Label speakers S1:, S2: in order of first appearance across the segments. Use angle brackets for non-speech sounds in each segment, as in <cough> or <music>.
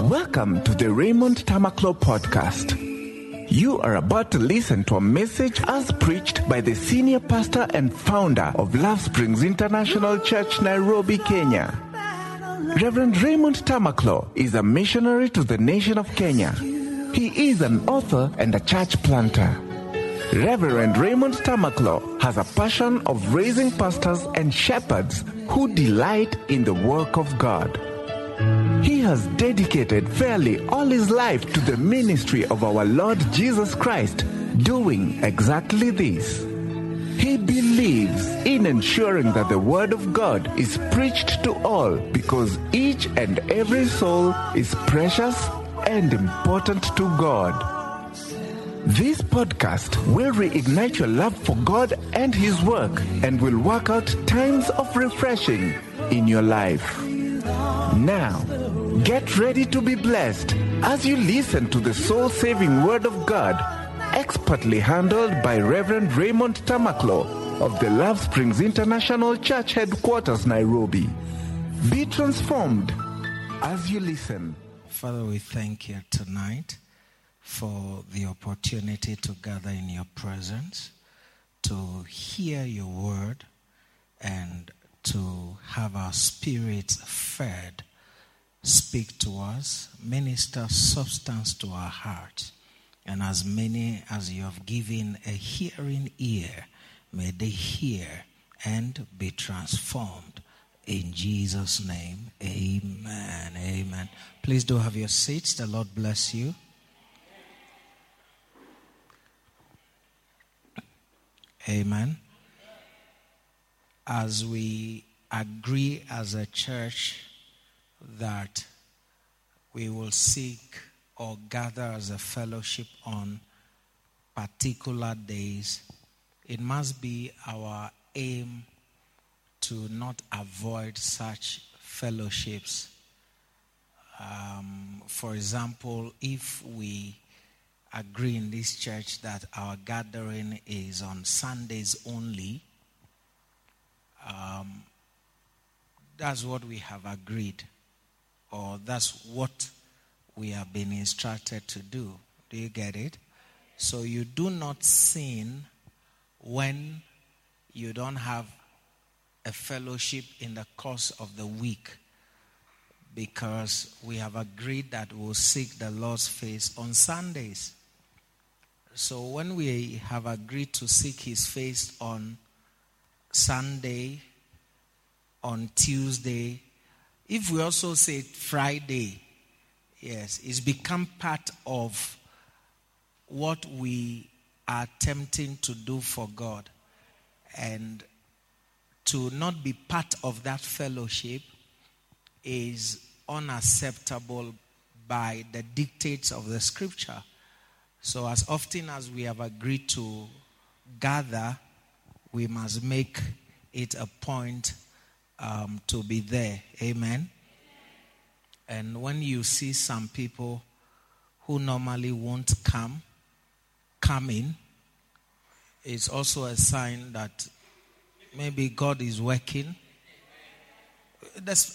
S1: Uh-huh. Welcome to the Raymond Tamakloe podcast. You are about to listen to a message as preached by the senior pastor and founder of Love Springs International Church, Nairobi, Kenya. Reverend Raymond Tamakloe is a missionary to the nation of Kenya. He is an author and a church planter. Reverend Raymond Tamakloe has a passion of raising pastors and shepherds who delight in the work of God. He has dedicated fairly all his life to the ministry of our Lord Jesus Christ, doing exactly this. He believes in ensuring that the Word of God is preached to all because each and every soul is precious and important to God. This podcast will reignite your love for God and His work and will work out times of refreshing in your life. Now, get ready to be blessed as you listen to the soul saving Word of God, expertly handled by Reverend Raymond Tamakloe of the Love Springs International Church Headquarters, Nairobi. Be transformed as you listen.
S2: Father, we thank you tonight for the opportunity to gather in your presence, to hear your word, and to have our spirits fed. Speak to us, minister substance to our heart. and as many as you have given a hearing ear, may they hear and be transformed. In Jesus' name, amen. Amen. Please do have your seats. The Lord bless you. Amen. As we agree as a church that we will seek or gather as a fellowship on particular days, it must be our aim to not avoid such fellowships. Um, for example, if we agree in this church that our gathering is on Sundays only, um, that's what we have agreed, or that's what we have been instructed to do. Do you get it? So you do not sin when you don't have a fellowship in the course of the week because we have agreed that we'll seek the Lord's face on Sundays. So when we have agreed to seek his face on Sunday, on Tuesday, if we also say Friday, yes, it's become part of what we are attempting to do for God. And to not be part of that fellowship is unacceptable by the dictates of the scripture. So, as often as we have agreed to gather, we must make it a point um, to be there. Amen. And when you see some people who normally won't come, coming, it's also a sign that maybe God is working.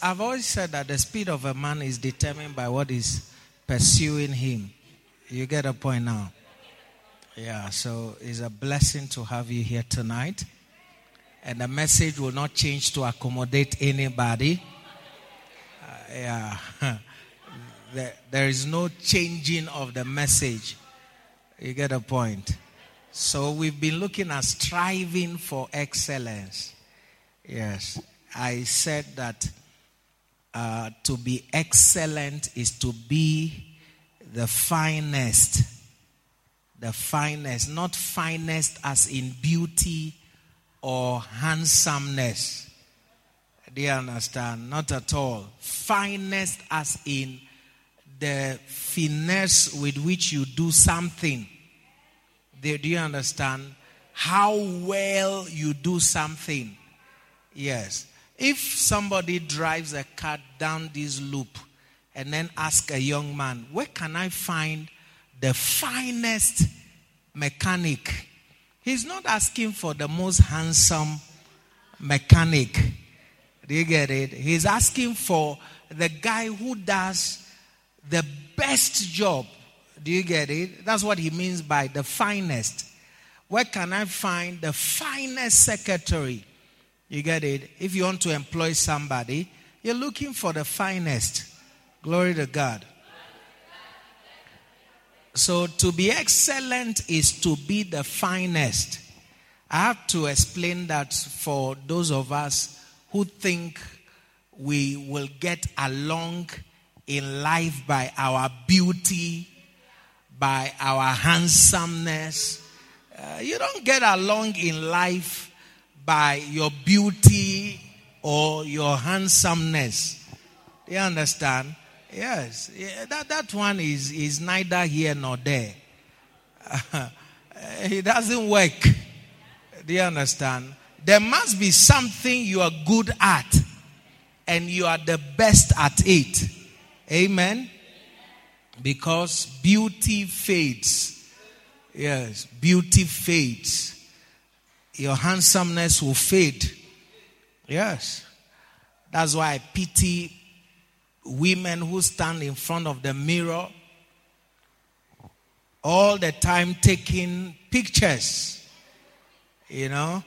S2: I've always said that the speed of a man is determined by what is pursuing him. You get a point now? Yeah, so it's a blessing to have you here tonight. And the message will not change to accommodate anybody. Uh, yeah. <laughs> there, there is no changing of the message. You get a point? So we've been looking at striving for excellence. Yes. I said that uh, to be excellent is to be the finest. The finest, not finest as in beauty or handsomeness. Do you understand? Not at all. Finest as in the finesse with which you do something. Do, you understand? How well you do something. Yes. If somebody drives a car down this loop and then ask a young man, Where can I find the finest mechanic? He's not asking for the most handsome mechanic. Do you get it? He's asking for the guy who does the best job. Do you get it? That's what he means by the finest. Where can I find the finest secretary? You get it? If you want to employ somebody, you're looking for the finest. Glory to God. So, to be excellent is to be the finest. I have to explain that for those of us who think we will get along in life by our beauty, by our handsomeness. Uh, you don't get along in life by your beauty or your handsomeness. Do you understand? Yes. That, that one is, is neither here nor there. <laughs> it doesn't work. Do you understand? There must be something you are good at and you are the best at it. Amen. Because beauty fades. Yes, beauty fades. Your handsomeness will fade. Yes. That's why I pity women who stand in front of the mirror all the time taking pictures. You know?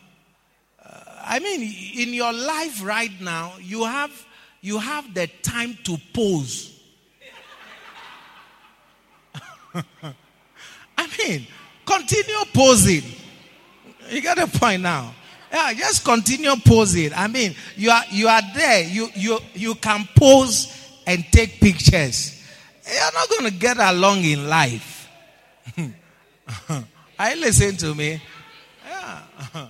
S2: Uh, I mean, in your life right now, you have you have the time to pose. <laughs> I mean, continue posing. You get the point now. Yeah, just continue posing. I mean, you are you are there. You you you can pose and take pictures. You're not going to get along in life. <laughs> I listen to me. Yeah. <laughs>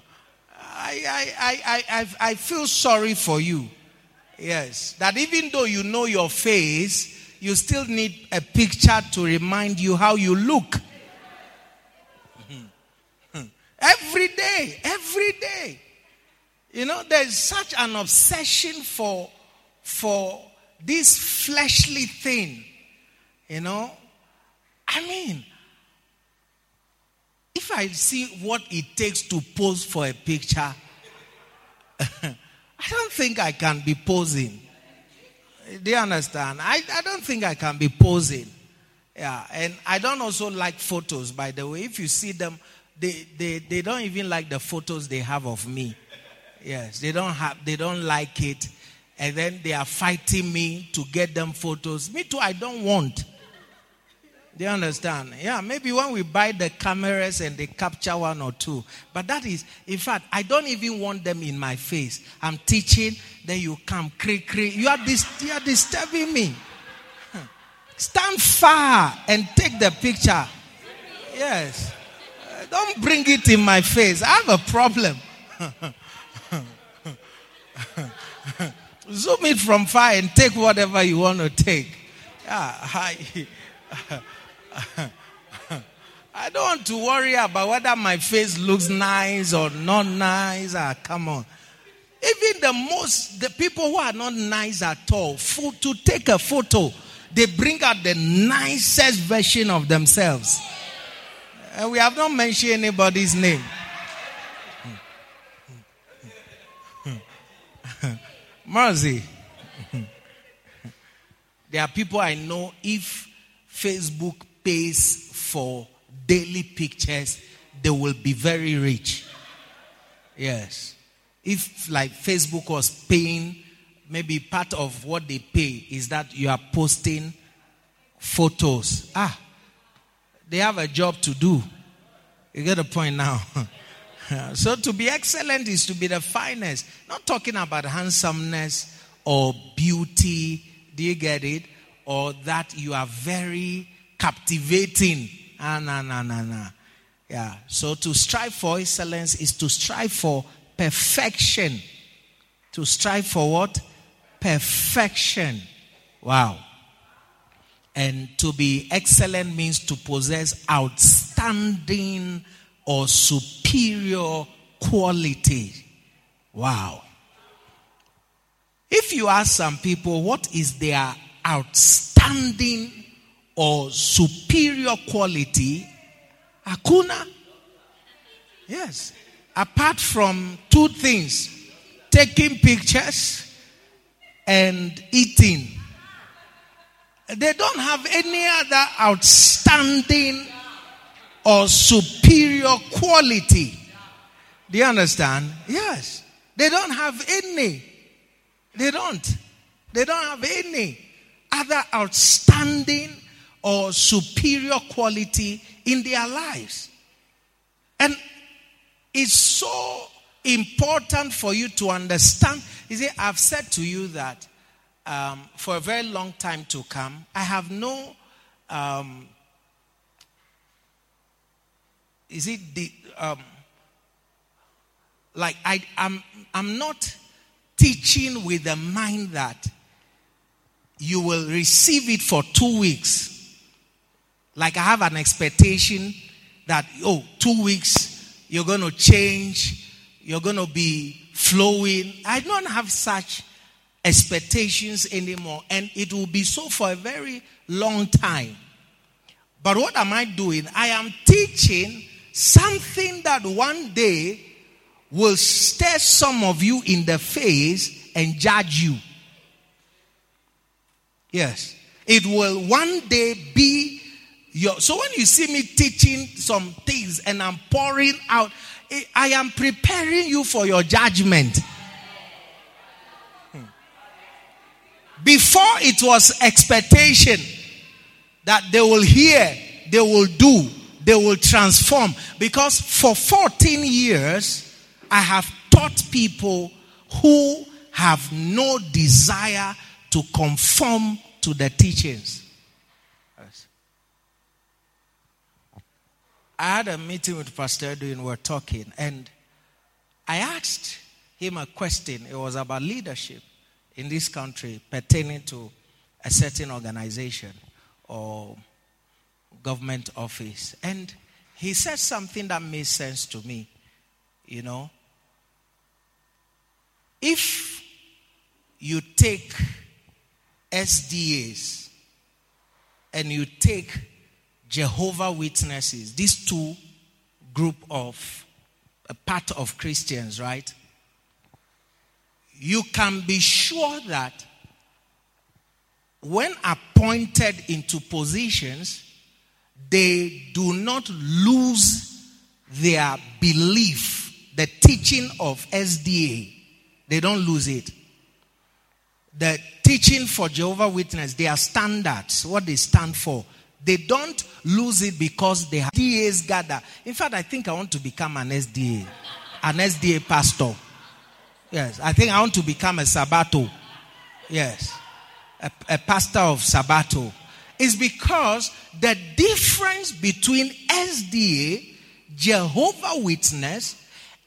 S2: I, I, I, I, I feel sorry for you. Yes. That even though you know your face, you still need a picture to remind you how you look. <laughs> Every day, every day. You know, there's such an obsession for, for this fleshly thing. You know, I mean, if I see what it takes to pose for a picture, <laughs> I don't think I can be posing. Do you understand? I, I don't think I can be posing. Yeah, and I don't also like photos, by the way. If you see them, they, they, they don't even like the photos they have of me. Yes, they don't have, they don't like it. And then they are fighting me to get them photos. Me too, I don't want. Do you understand? Yeah, maybe when we buy the cameras and they capture one or two. But that is, in fact, I don't even want them in my face. I'm teaching, then you come, creak, creak. You are, dis- you are disturbing me. Stand far and take the picture. Yes. Don't bring it in my face. I have a problem. <laughs> Zoom it from far and take whatever you want to take. Yeah, I, <laughs> I don't want to worry about whether my face looks nice or not nice. Ah, come on. Even the most, the people who are not nice at all, for, to take a photo, they bring out the nicest version of themselves. And we have not mentioned anybody's name. Mercy. <laughs> there are people I know, if Facebook pays for daily pictures, they will be very rich. Yes. If, like, Facebook was paying, maybe part of what they pay is that you are posting photos. Ah, they have a job to do. You get the point now. <laughs> <laughs> so to be excellent is to be the finest. Not talking about handsomeness or beauty. Do you get it? Or that you are very captivating. Ah, no, no, no, no. Yeah. So to strive for excellence is to strive for perfection. To strive for what? Perfection. Wow. And to be excellent means to possess outstanding or superior quality. Wow. If you ask some people what is their outstanding or superior quality, Akuna. Yes. Apart from two things taking pictures and eating. they don't have any other outstanding or superior quality. Do you understand? Yes. They don't have any. They don't. They don't have any other outstanding or superior quality in their lives. And it's so important for you to understand. You see, I've said to you that um, for a very long time to come, I have no. Um, is it the um, like I, I'm I'm not teaching with the mind that you will receive it for two weeks. Like I have an expectation that, oh, two weeks, you're going to change, you're going to be flowing. I don't have such expectations anymore, and it will be so for a very long time. But what am I doing? I am teaching something that one day will stare some of you in the face and judge you. Yes. It will one day be your. So when you see me teaching some things and I'm pouring out, I am preparing you for your judgment. Hmm. Before it was expectation that they will hear, they will do, they will transform. Because for 14 years, I have taught people who have no desire to conform to the teachings. I had a meeting with Pastor Edwin, we were talking, and I asked him a question. It was about leadership in this country pertaining to a certain organization or government office. And he said something that made sense to me. You know, if you take SDAs and you take Jehovah Witnesses, these two group of a part of Christians, right? You can be sure that when appointed into positions, they do not lose their belief, the teaching of SDA they don't lose it. The teaching for Jehovah Witness, their standards, what they stand for, they don't lose it because they have SDAs gather. In fact, I think I want to become an SDA, an SDA pastor. Yes, I think I want to become a Sabbato. Yes, a, a pastor of Sabbato. Is because the difference between SDA, Jehovah Witness,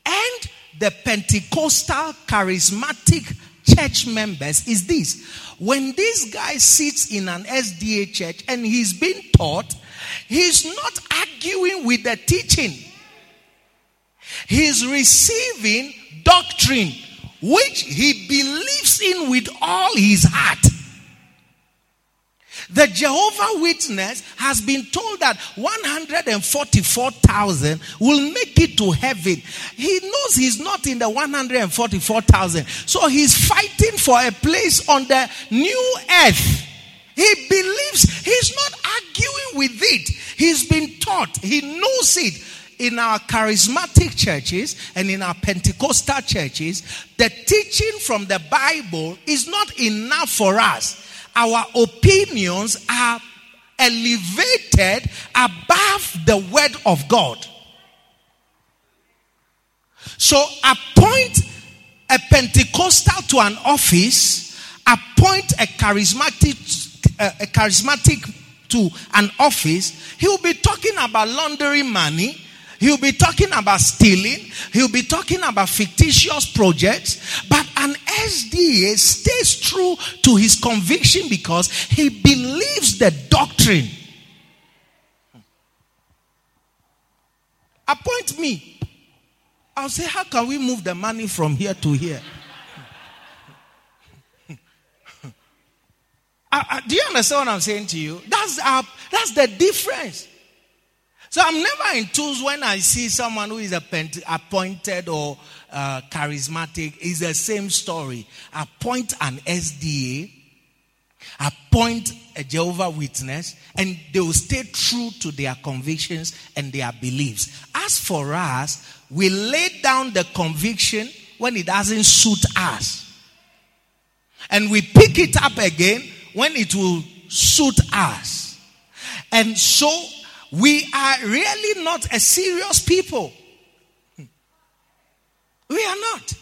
S2: and the Pentecostal charismatic church members is this. When this guy sits in an SDA church and he's being taught, he's not arguing with the teaching. He's receiving doctrine which he believes in with all his heart. The Jehovah Witness has been told that 144,000 will make it to heaven. He knows he's not in the 144,000. So he's fighting for a place on the new earth. He believes he's not arguing with it. He's been taught, he knows it in our charismatic churches and in our Pentecostal churches, the teaching from the Bible is not enough for us our opinions are elevated above the word of God. So appoint a Pentecostal to an office, appoint a charismatic, a charismatic to an office. He will be talking about laundering money. He'll be talking about stealing. He'll be talking about fictitious projects. But an SDA stays true to his conviction because he believes the doctrine. Appoint me. I'll say, how can we move the money from here to here? <laughs> uh, uh, do you understand what I'm saying to you? That's, uh, that's the difference. So I'm never enthused when I see someone who is appointed or uh, charismatic. It's the same story. Appoint an SDA, appoint a a Jehovah Witness and they will stay true to their convictions and their beliefs. As for us, we lay down the conviction when it doesn't suit us. And we pick it up again when it will suit us. And so we are really not a serious people. Hmm. We are not.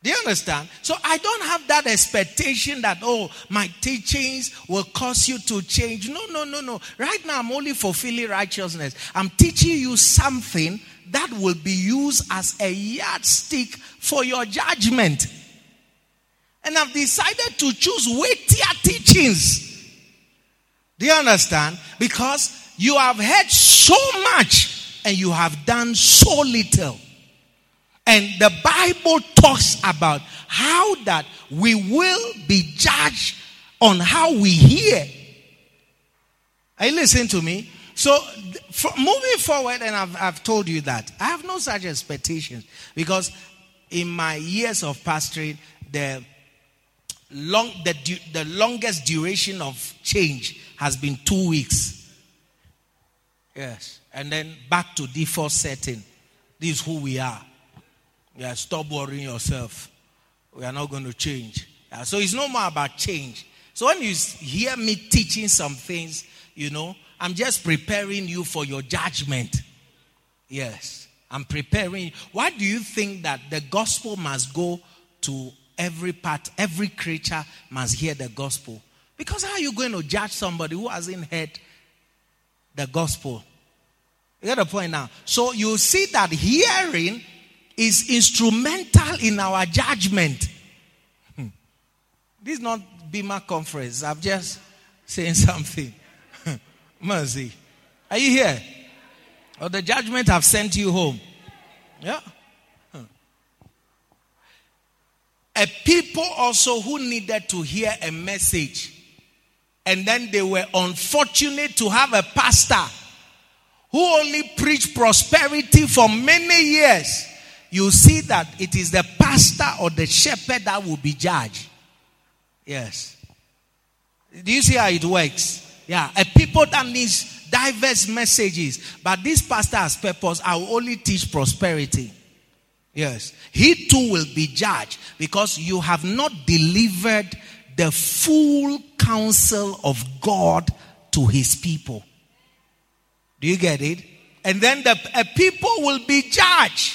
S2: Do you understand? So I don't have that expectation that, oh, my teachings will cause you to change. No, no, no, no. Right now, I'm only fulfilling righteousness. I'm teaching you something that will be used as a yardstick for your judgment. And I've decided to choose weightier teachings. Do you understand? Because you have heard so much and you have done so little. And the Bible talks about how that we will be judged on how we hear. Are you listening to me? So, moving forward, and I've, I've told you that I have no such expectations because in my years of pastoring, the long the, the longest duration of change has been two weeks. Yes, and then back to default setting. This is who we are. Yeah, stop worrying yourself. We are not going to change. Yeah, so it's no more about change. So when you hear me teaching some things, you know, I'm just preparing you for your judgment. Yes, I'm preparing. Why do you think that the gospel must go to every part, every creature must hear the gospel? Because how are you going to judge somebody who hasn't heard the gospel? You get the point now. So you see that hearing is instrumental in our judgment. Hmm. This is not Bima conference. I'm just saying <laughs> something. Mercy. Are you here? Or the judgment have sent you home? Yeah. A people also who needed to hear a message, and then they were unfortunate to have a pastor who only preached prosperity for many years you see that it is the pastor or the shepherd that will be judged. Yes. Do you see how it works? Yeah. A people that needs diverse messages, but this pastor has purpose. I will only teach prosperity. Yes. He too will be judged because you have not delivered the full counsel of God to his people. Do you get it? And then the people will be judged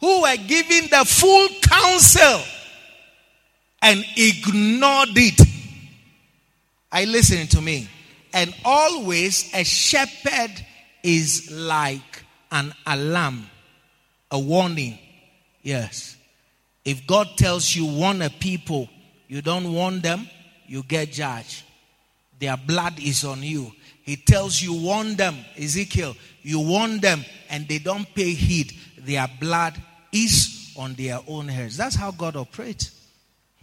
S2: who were given the full counsel and ignored it. Are you listening to me? And always a shepherd is like an alarm, a warning. Yes. If God tells you warn a people, you don't warn them, you get judged. Their blood is on you. He tells you warn them, Ezekiel, you warn them, and they don't pay heed. Their blood is on their own heads. That's how God operates.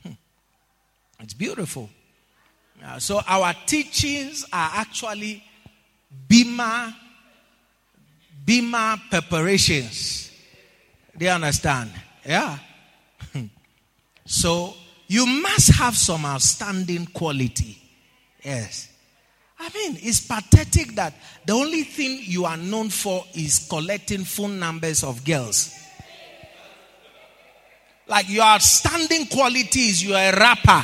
S2: Hmm. It's beautiful. Uh, so our teachings are actually bima, bima preparations. Do you understand? Yeah. so you must have some outstanding quality. Yes. I mean, it's pathetic that the only thing you are known for is collecting phone numbers of girls. Like your outstanding qualities, you are a rapper.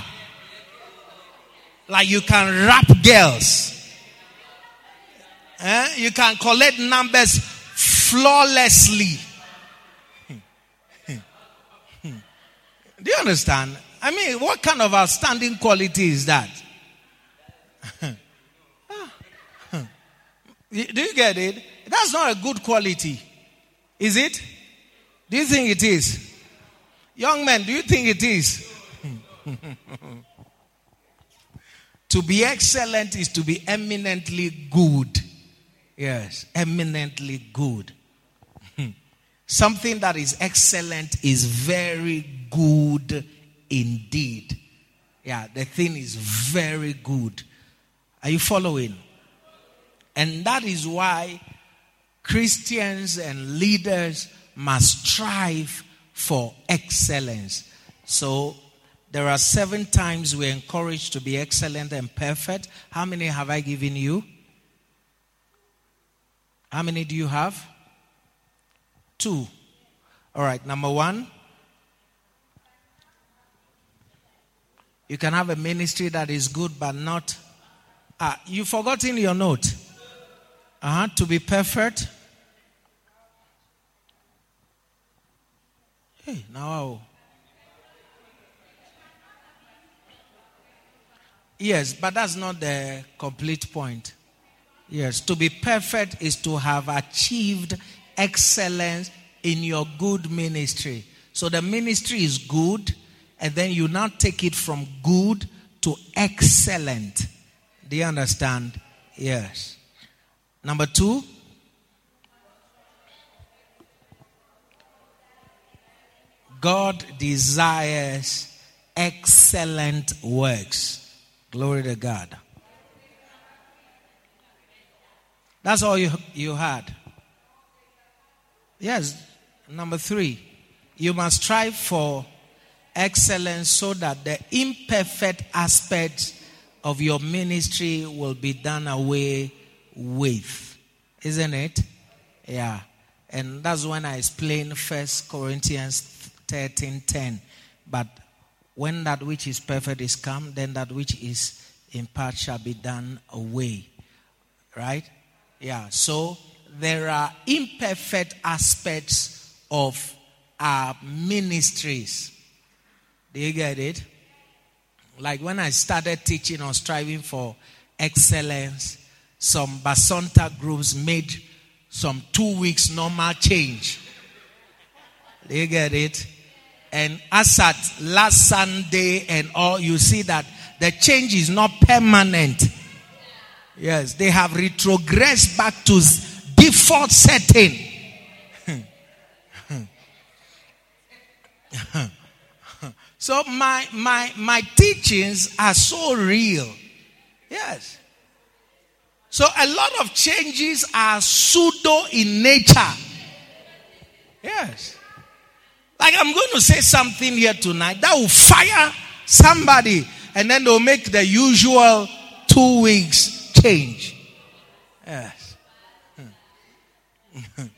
S2: Like you can rap girls. Eh? You can collect numbers flawlessly. Do you understand? I mean, what kind of outstanding quality is that? <laughs> Do you get it? That's not a good quality. Is it? Do you think it is? Young men, do you think it is? <laughs> to be excellent is to be eminently good. Yes, eminently good. <laughs> Something that is excellent is very good indeed. Yeah, the thing is very good. Are you following? And that is why Christians and leaders must strive for excellence. So There are seven times we're encouraged to be excellent and perfect. How many have I given you? How many do you have? Two. All right, number one. You can have a ministry that is good but not. Ah, you forgotten your note. Uh-huh, to be perfect. Hey, now. Yes, but that's not the complete point. Yes, to be perfect is to have achieved excellence in your good ministry. So the ministry is good, and then you now take it from good to excellent. Do you understand? Yes. Number two, God desires excellent works. Glory to God. That's all you, you had. Yes. Number three, you must strive for excellence so that the imperfect aspects of your ministry will be done away with. Isn't it? Yeah. And that's when I explain First Corinthians 13 10. But when that which is perfect is come, then that which is in part shall be done away. Right? Yeah. So there are imperfect aspects of our ministries. Do you get it? Like when I started teaching on striving for excellence, some Bacenta groups made some two weeks normal change. You get it? And as at last Sunday and all, you see that the change is not permanent. Yes, they have retrogressed back to default setting. <laughs> so my my my teachings are so real. Yes. So a lot of changes are pseudo in nature. Yes. Like I'm going to say something here tonight that will fire somebody and then they'll make the usual two weeks change. Yes. <laughs>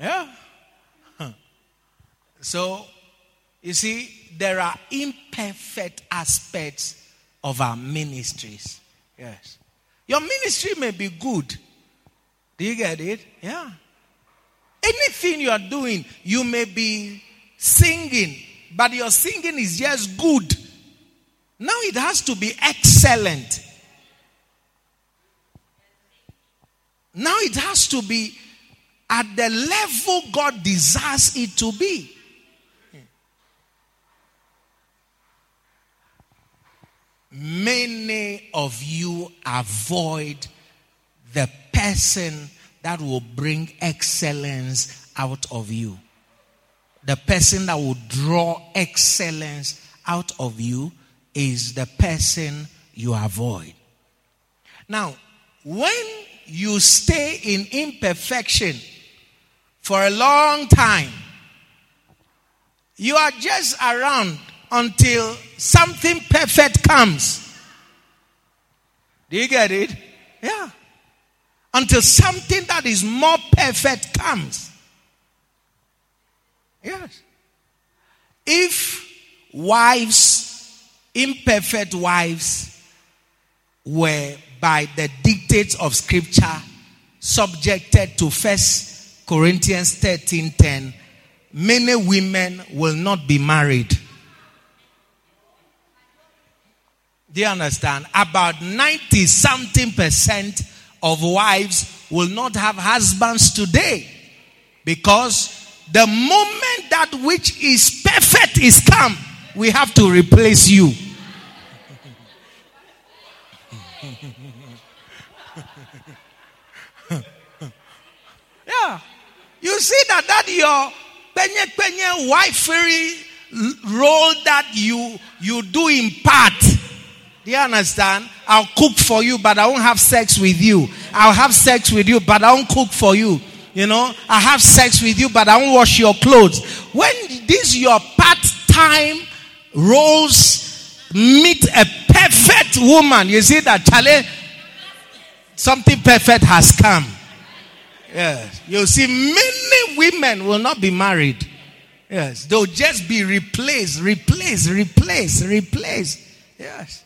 S2: yeah. So, you see, there are imperfect aspects of our ministries. Yes. Your ministry may be good. Do you get it? Yeah. Anything you are doing, you may be singing, but your singing is just good. Now it has to be excellent. Now it has to be at the level God desires it to be. Many of you avoid the person that will bring excellence out of you. The person that will draw excellence out of you is the person you avoid. Now, when you stay in imperfection for a long time, you are just around until something perfect comes. Do you get it? Yeah. Until something that is more perfect comes. Yes. If wives, imperfect wives, were by the dictates of scripture subjected to first Corinthians 13:10, many women will not be married. Do you understand? About 90 something percent of wives will not have husbands today because the moment that which is perfect is come, we have to replace you. <laughs> yeah. You see that that your penye penye wifery role that you you do in part do you understand? I'll cook for you, but I won't have sex with you. I'll have sex with you, but I won't cook for you. You know, I have sex with you, but I won't wash your clothes. When this your part-time roles meet a perfect woman, you see that Charlie, something perfect has come. Yes. You see, many women will not be married. Yes. They'll just be replaced, replaced, replaced, replaced. Yes.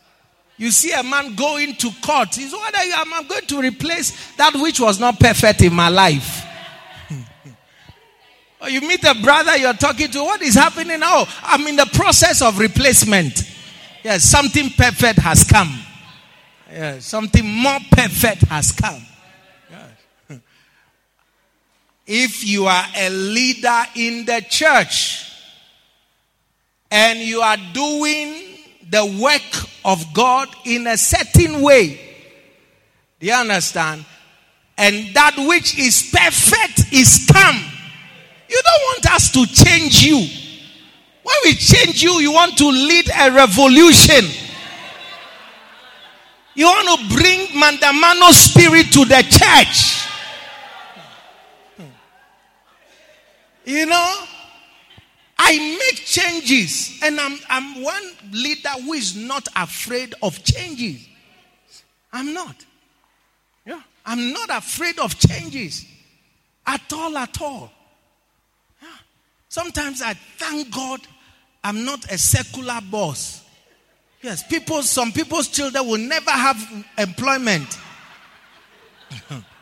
S2: You see a man going to court. He's what are you? I'm going to replace that which was not perfect in my life. <laughs> or you meet a brother you're talking to. What is happening? Oh, I'm in the process of replacement. Yes, something perfect has come. Yes, something more perfect has come. Yes. <laughs> If you are a leader in the church and you are doing the work of God in a certain way. Do you understand? And that which is perfect is come. You don't want us to change you. When we change you, you want to lead a revolution. You want to bring Mandamano spirit to the church. Hmm. You know? I make changes, and I'm, I'm one leader who is not afraid of changes. I'm not. Yeah, I'm not afraid of changes at all, at all. Yeah. Sometimes I thank God I'm not a secular boss. Yes, people, some people's children will never have employment. <laughs>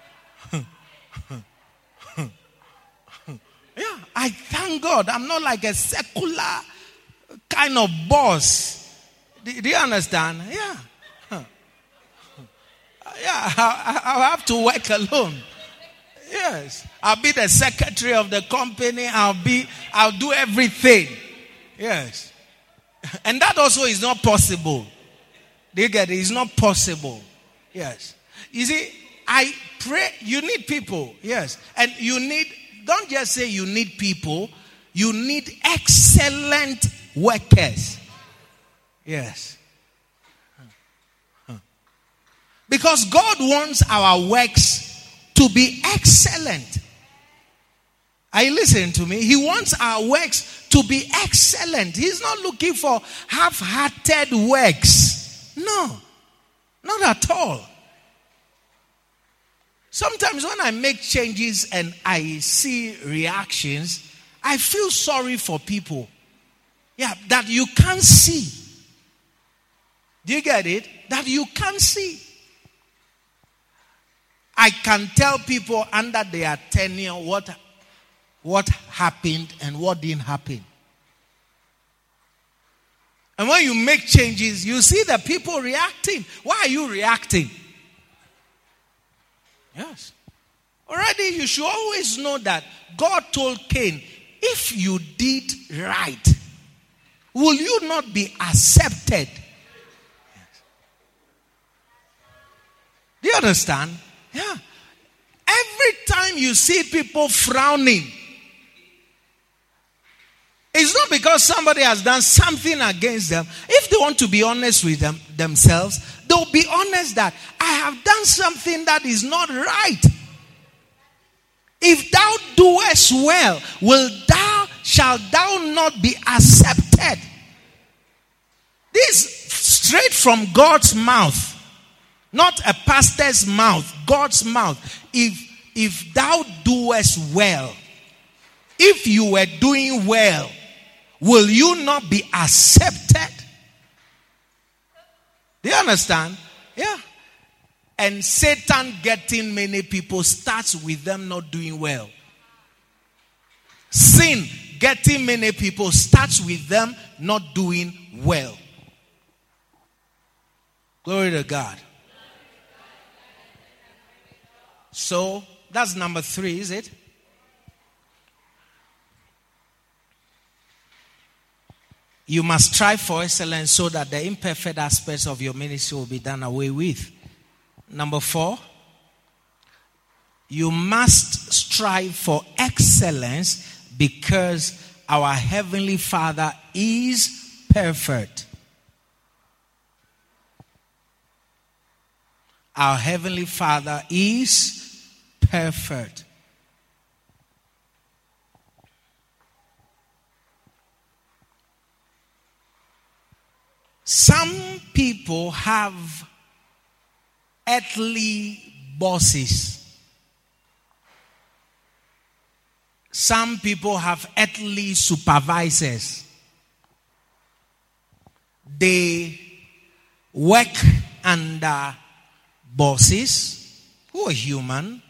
S2: Yeah, I thank God. I'm not like a secular kind of boss. Do, do you understand? Yeah. Yeah, I, I'll have to work alone. Yes. I'll be the secretary of the company. I'll be, I'll do everything. Yes. And that also is not possible. Do you get it? It's not possible. Yes. You see, I pray, you need people. Yes. And you need don't just say you need people, you need excellent workers. Yes. Because God wants our works to be excellent. Are you listening to me? He wants our works to be excellent. He's not looking for half hearted works. No, not at all. Sometimes when I make changes and I see reactions, I feel sorry for people. Yeah, that you can't see. Do you get it? That you can't see. I can tell people under their tenure what, what happened and what didn't happen. And when you make changes, you see the people reacting. Why are you reacting? Yes. Already, you should always know that God told Cain, if you did right, will you not be accepted? Yes. Do you understand? Yeah. Every time you see people frowning, it's not because somebody has done something against them. If they want to be honest with them themselves, they'll be honest that I have done something that is not right. If thou doest well, will thou shall thou not be accepted? This straight from God's mouth, not a pastor's mouth, God's mouth. If if thou doest well, if you were doing well, will you not be accepted? Do you understand? Yeah. And Satan getting many people starts with them not doing well. Sin getting many people starts with them not doing well. Glory to God. So that's number three, is it? You must strive for excellence so that the imperfect aspects of your ministry will be done away with. Number four, you must strive for excellence because our Heavenly Father is perfect. Our Heavenly Father is perfect. Some people have earthly bosses. Some people have earthly supervisors. They work under bosses who are human,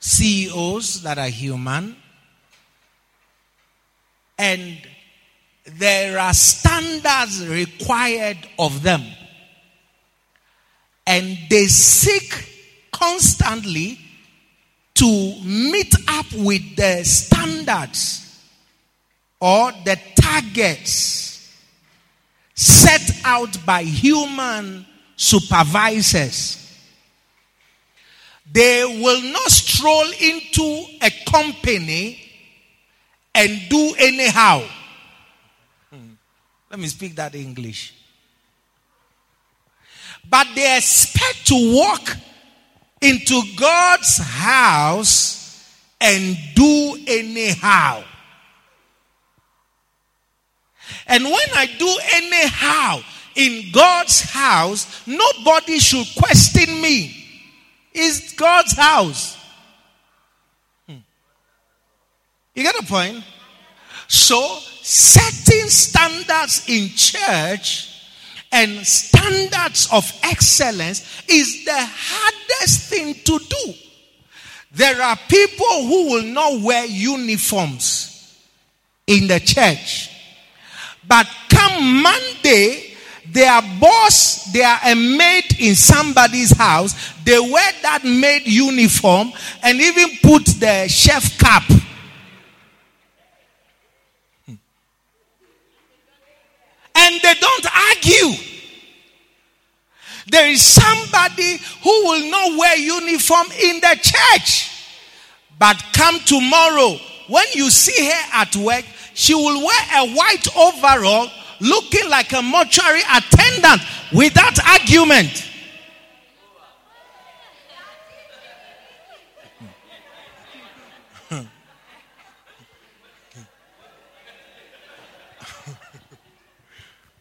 S2: CEOs that are human, and there are standards required of them. And they seek constantly to meet up with the standards or the targets set out by human supervisors. They will not stroll into a company and do anyhow. Let me speak that English. But they expect to walk into God's house and do anyhow. And when I do anyhow in God's house, nobody should question me. It's God's house. Hmm. You get the point? So, setting standards in church and standards of excellence is the hardest thing to do. There are people who will not wear uniforms in the church. But come Monday, their boss, they are a maid in somebody's house. They wear that maid uniform and even put the chef cap. And they don't argue. There is somebody who will not wear uniform in the church. But come tomorrow, when you see her at work, she will wear a white overall looking like a mortuary attendant without argument.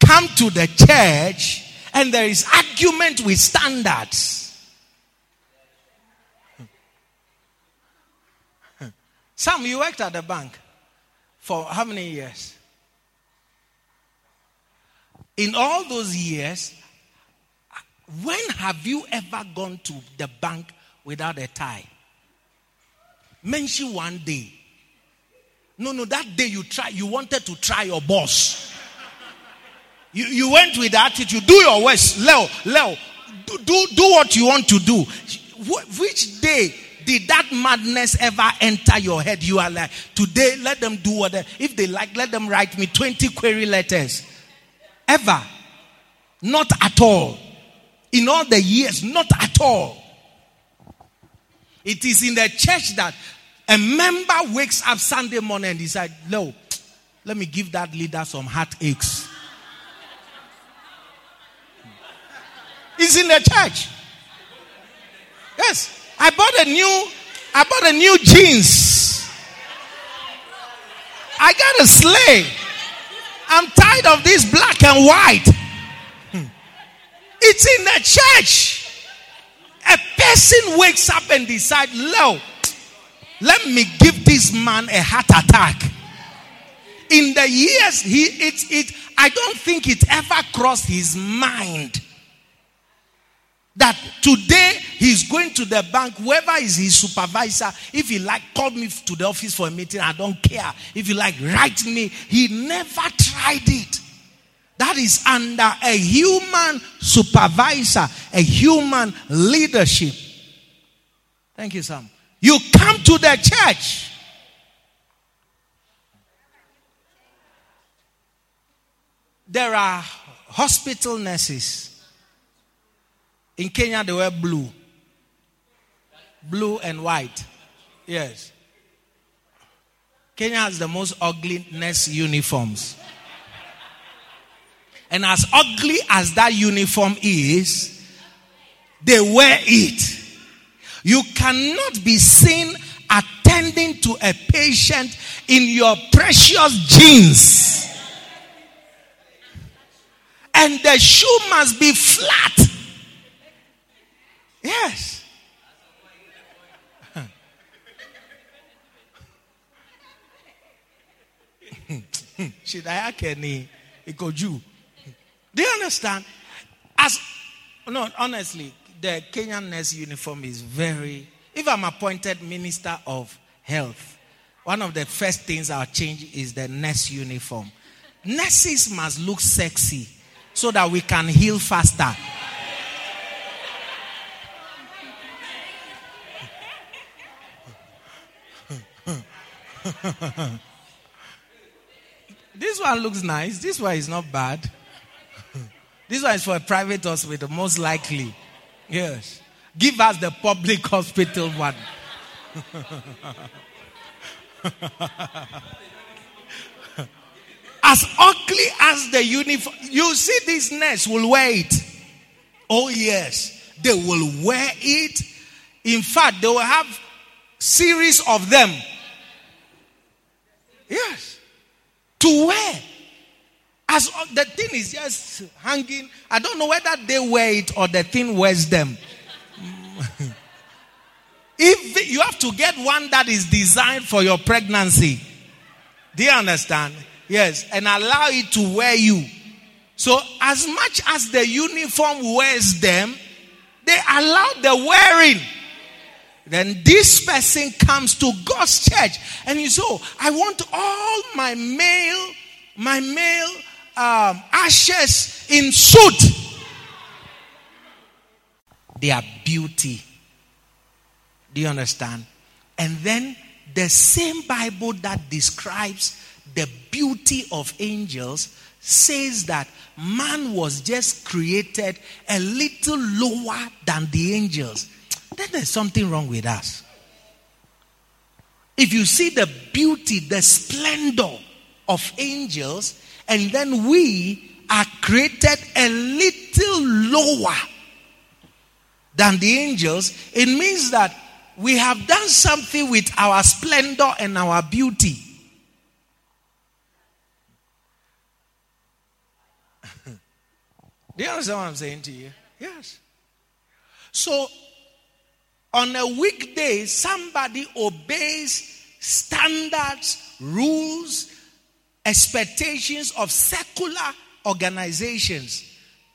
S2: Come to the church and there is argument with standards. Sam, you worked at the bank for how many years? In all those years, when have you ever gone to the bank without a tie? Mention one day. No, no, that day you try, you wanted to try your boss. You, you went with the attitude, do your worst. Leo, Leo, do, do, do what you want to do. Which day did that madness ever enter your head? You are like, today, let them do what they, if they like, let them write me 20 query letters. Ever. Not at all. In all the years, not at all. It is in the church that a member wakes up Sunday morning and decides, no, let me give that leader some heartaches. It's in the church. Yes. I bought a new, I bought a new jeans. I got a sleigh. I'm tired of this black and white. Hmm. It's in the church. A person wakes up and decides, Lo, let me give this man a heart attack. In the years, he it it I don't think it ever crossed his mind that today he's going to the bank, whoever is his supervisor, if he like, call me to the office for a meeting, I don't care. If you like, write me. He never tried it. That is under a human supervisor, a human leadership. Thank you, Sam. You come to the church. There are hospital nurses in Kenya, they wear blue. Blue and white. Yes. Kenya has the most ugliness uniforms. And as ugly as that uniform is, they wear it. You cannot be seen attending to a patient in your precious jeans. And the shoe must be flat. Yes. <laughs> Should I any Do you understand? As no, honestly, the Kenyan nurse uniform is very. If I'm appointed minister of health, one of the first things I'll change is the nurse uniform. Nurses must look sexy so that we can heal faster. <laughs> this one looks nice. This one is not bad. this one is for a private hospital, most likely. Yes. Give us the public <laughs> hospital one. as ugly as the uniform, you see, this nurse will wear it. Oh, yes, they will wear it. In fact, they will have series of them. Yes, to wear. As uh, the thing is just hanging, I don't know whether they wear it or the thing wears them. <laughs> if you have to get one that is designed for your pregnancy, do you understand? Yes, and allow it to wear you. So, as much as the uniform wears them, they allow the wearing. Then this person comes to God's church and you say, oh, I want all my male, my male um, ashes in suit. They are beauty. Do you understand? And then the same Bible that describes the beauty of angels says that man was just created a little lower than the angels. Then there's something wrong with us. If you see the beauty, the splendor of angels, and then we are created a little lower than the angels, it means that we have done something with our splendor and our beauty. <laughs> Do you understand what I'm saying to you? Yes. So, on a weekday, somebody obeys standards, rules, expectations of secular organizations.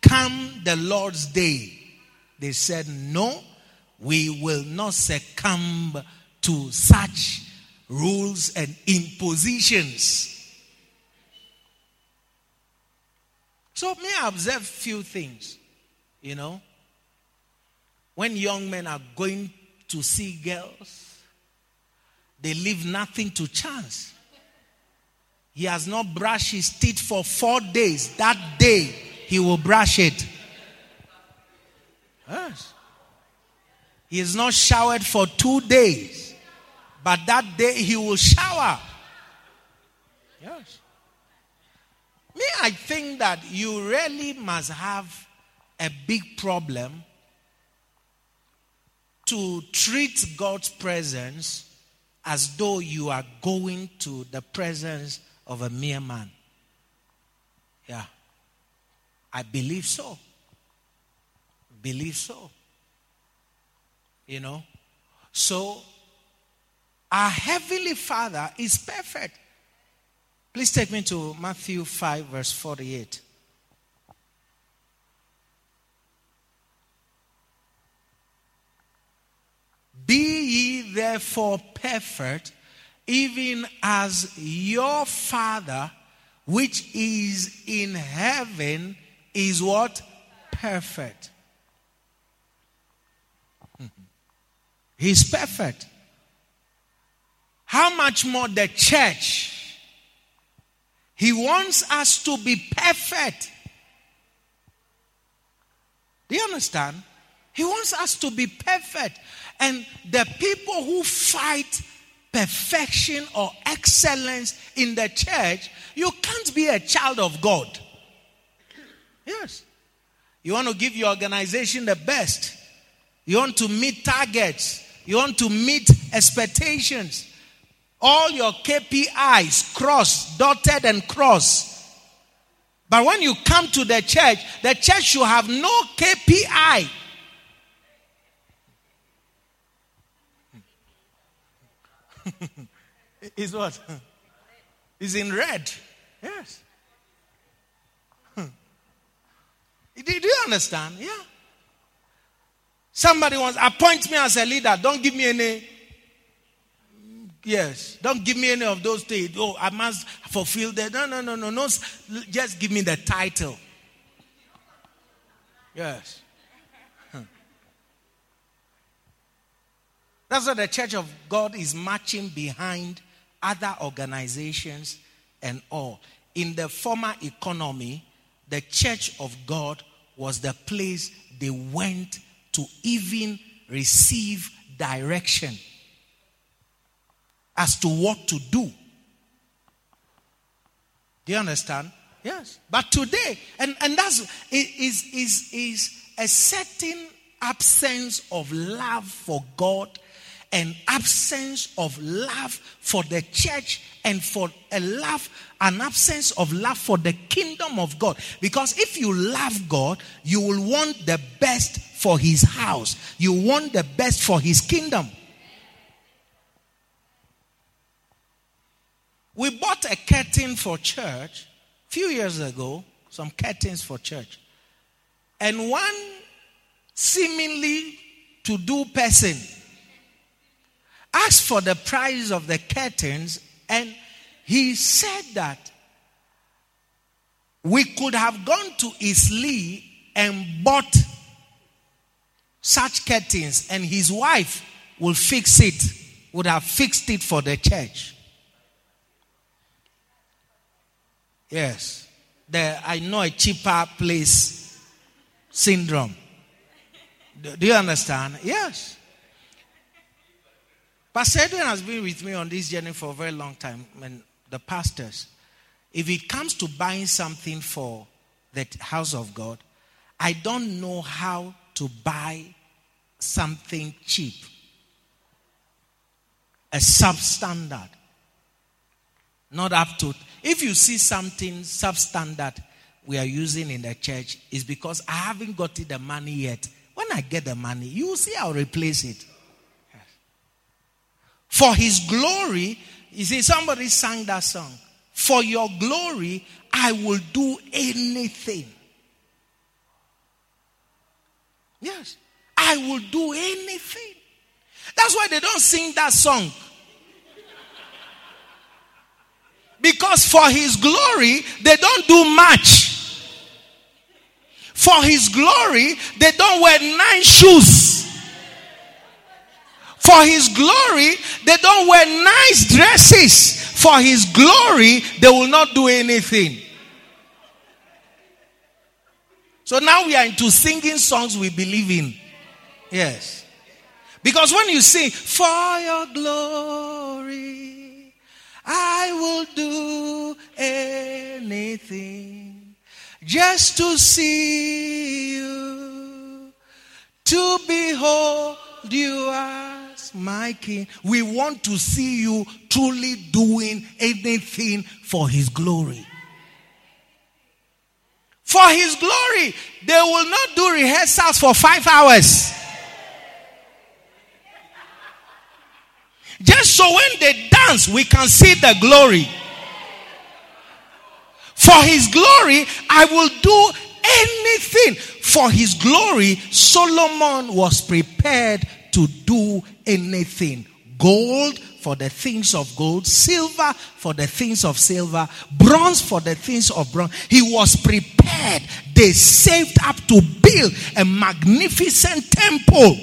S2: Come the Lord's day. They said, No, we will not succumb to such rules and impositions. So may I observe few things, you know. When young men are going to see girls, they leave nothing to chance. He has not brushed his teeth for four days. That day, he will brush it. Yes. He has not showered for two days. But that day, he will shower. Yes. Me, I think that you really must have a big problem to treat God's presence as though you are going to the presence of a mere man. Yeah. I believe so. Believe so. You know? So, our Heavenly Father is perfect. Please take me to Matthew 5, verse 48. Be ye therefore perfect, even as your Father which is in heaven is what? Perfect. <laughs> He's perfect. How much more the church? He wants us to be perfect. Do you understand? He wants us to be perfect. And the people who fight perfection or excellence in the church, you can't be a child of God. Yes. You want to give your organization the best. You want to meet targets. You want to meet expectations. All your KPIs cross, dotted and cross. But when you come to the church, the church should have no KPI. <laughs> is what? Is in red. Yes. <laughs> Do you understand? Yeah. Somebody wants appoint me as a leader. Don't give me any. Yes. Don't give me any of those things. Oh, I must fulfill that. No, no, no, no, no. Just give me the title. Yes. That's why the Church of God is marching behind other organizations and all. In the former economy, the Church of God was the place they went to even receive direction as to what to do. Do you understand? Yes. But today, and, and that's is, is, is a certain absence of love for God and absence of love for the church and for a love, an absence of love for the kingdom of God. Because if you love God, you will want the best for his house, you want the best for his kingdom. We bought a curtain for church a few years ago, some curtains for church. And one seemingly to do person asked for the price of the curtains, and he said that we could have gone to Eastleigh and bought such curtains, and his wife will fix it, would have fixed it for the church. Yes. The, I know a cheaper place syndrome. Do, do you understand? Yes. Pastor Edwin has been with me on this journey for a very long time, and the pastors. If it comes to buying something for the house of God, I don't know how to buy something cheap, a substandard, not up to. If you see something substandard we are using in the church, is because I haven't got the money yet. When I get the money, you will see I'll replace it. For his glory, you see, somebody sang that song. For your glory, I will do anything. Yes, I will do anything. That's why they don't sing that song. Because for his glory, they don't do much. For his glory, they don't wear nine shoes. For his glory, they don't wear nice dresses. For his glory, they will not do anything. So now we are into singing songs we believe in. Yes. Because when you sing, For your glory, I will do anything just to see you, to behold you as my king. We want to see you truly doing anything for his glory. For his glory, they will not do rehearsals for five hours. Just so when they dance, we can see the glory. For his glory, I will do anything. For his glory, Solomon was prepared to do anything. Gold for the things of gold, silver for the things of silver, bronze for the things of bronze. He was prepared. They saved up to build a magnificent temple.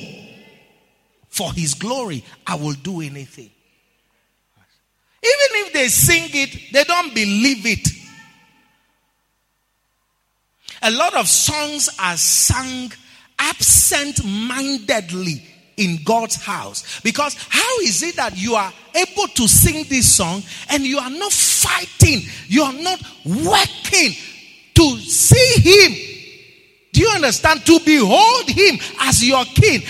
S2: For his glory, I will do anything. Even if they sing it, they don't believe it. A lot of songs are sung absent mindedly in God's house. Because how is it that you are able to sing this song and you are not fighting, you are not working to see Him? Do you understand? To behold Him as your King.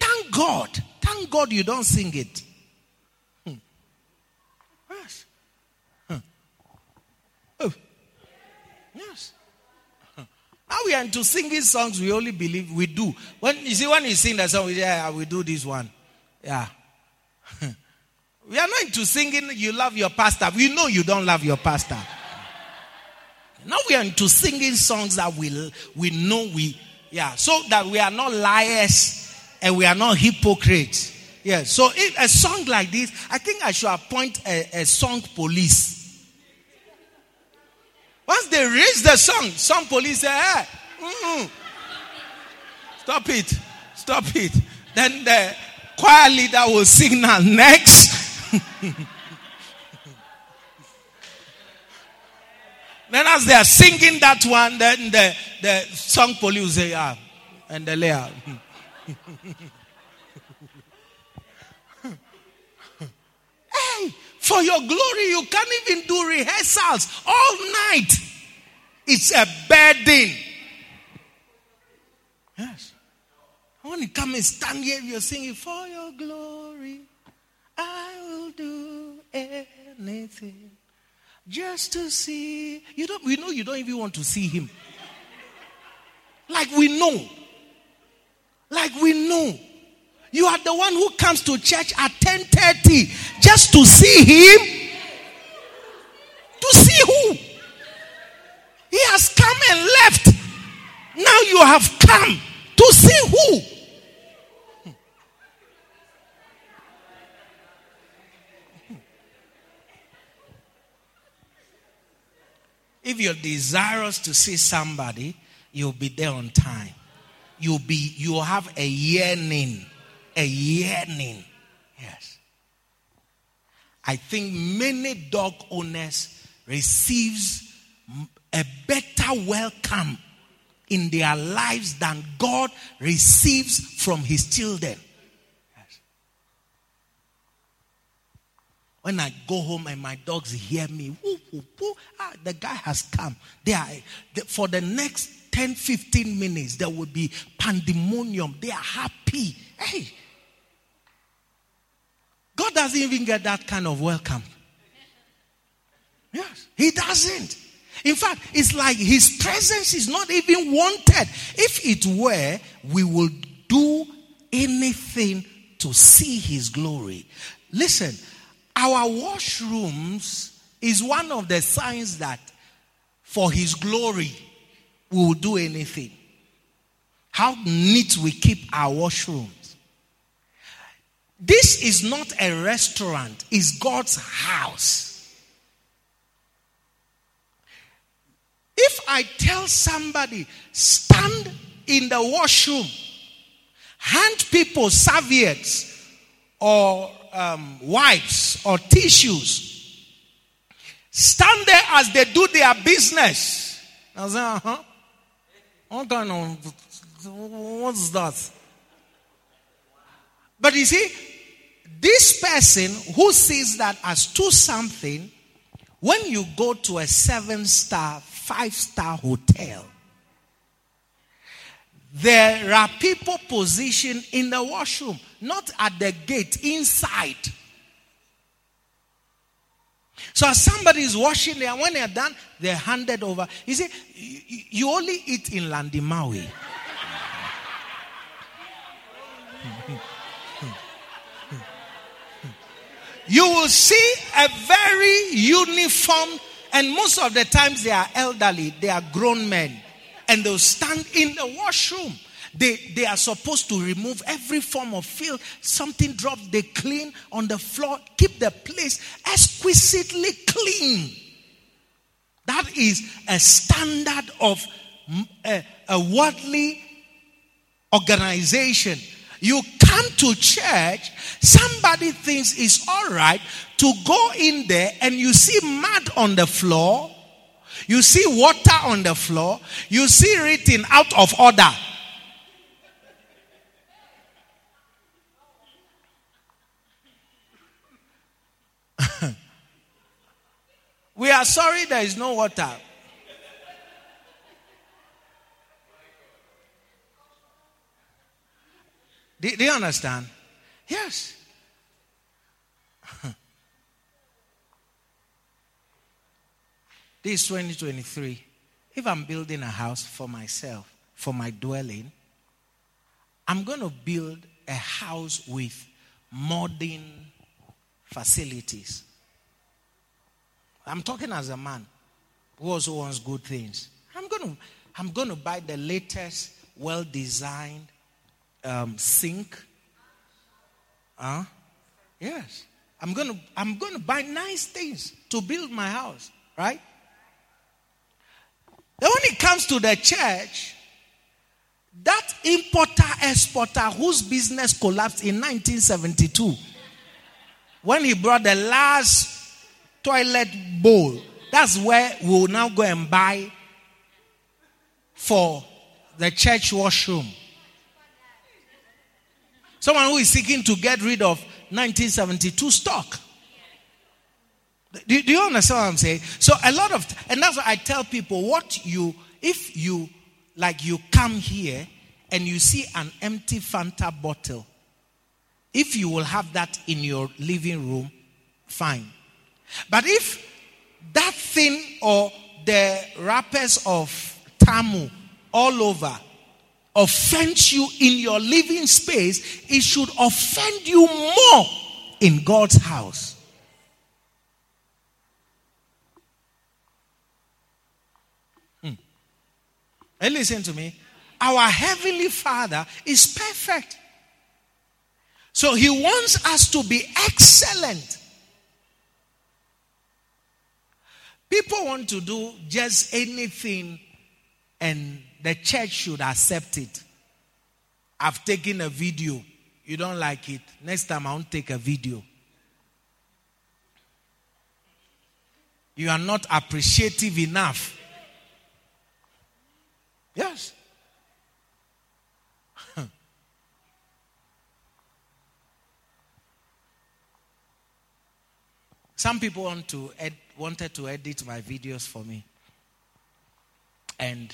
S2: Thank God. Thank God you don't sing it. Hmm. Yes. Huh. Oh. Yes. Now we are into singing songs we only believe we do. When you see when you sing that song, we say, yeah, we do this one. Yeah. <laughs> we are not into singing you love your pastor. We know you don't love your pastor. Now we are into singing songs that we we know we yeah, so that we are not liars and we are not hypocrites. Yeah, so if a song like this, I think I should appoint a, a song police. Once they raise the song, some police say, hey, mm-mm. stop it, stop it. Then the choir leader will signal next. <laughs> then as they are singing that one, then the, the song police will say, yeah, and the layer. <laughs> hey, for your glory, you can't even do rehearsals all night. It's a burden. Yes. When you come and stand here, you're singing, For your glory, I will do anything just to see. You don't, we know you don't even want to see him. Like we know. Like we know. You are the one who comes to church at 10:30 just to see him. To see who? He has come and left. Now you have come to see who? If you're desirous to see somebody, you'll be there on time. You'll be you'll have a yearning a yearning. Yes. I think many dog owners receives a better welcome in their lives than God receives from his children. Yes. When I go home and my dogs hear me, woo, woo, woo, ah, the guy has come. They are, they, for the next 10, 15 minutes, there will be pandemonium. They are happy. Hey, God doesn't even get that kind of welcome. Yes, He doesn't. In fact, it's like His presence is not even wanted. If it were, we would do anything to see His glory. Listen, our washrooms is one of the signs that for His glory, we will do anything. How neat we keep our washroom. This is not a restaurant, it's God's house. If I tell somebody, stand in the washroom, hand people serviettes or um, wipes or tissues, stand there as they do their business. I say, uh huh. What kind of, what's that? But you see, this person who sees that as to something, when you go to a seven star, five star hotel, there are people positioned in the washroom, not at the gate, inside. So as somebody is washing there, when they're done, they're handed over. You see, you only eat in Landimaui. <laughs> you will see a very uniform, and most of the times they are elderly, they are grown men, and they'll stand in the washroom. They, they are supposed to remove every form of filth. Something drops, they clean on the floor, keep the place exquisitely clean. That is a standard of a, a worldly organization. You come to church, somebody thinks it's all right to go in there and you see mud on the floor, you see water on the floor, you see written out of order. <laughs> we are sorry there is no water. Do, do you understand? Yes. <laughs> this is 2023. if I'm building a house for myself, for my dwelling, I'm going to build a house with modern facilities. I'm talking as a man who also wants good things. I'm going to, I'm going to buy the latest, well designed um, sink. Huh? Yes. I'm going to, I'm going to buy nice things to build my house, right? Then when it comes to the church, that importer exporter whose business collapsed in 1972, when he brought the last toilet bowl, that's where we'll now go and buy for the church washroom. Someone who is seeking to get rid of 1972 stock. Do, do, you understand what I'm saying? So a lot of, and that's why I tell people what you, if you, like you come here and you see an empty Fanta bottle, if you will have that in your living room, fine. But if that thing or the wrappers of Tamu all over offends you in your living space, it should offend you more in God's house. Hmm. And listen to me. Our Heavenly Father is perfect. So He wants us to be excellent. People want to do just anything and the church should accept it. I've taken a video. You don't like it. Next time I won't take a video. You are not appreciative enough. Yes. <laughs> Some people want to ed- wanted to edit my videos for me. And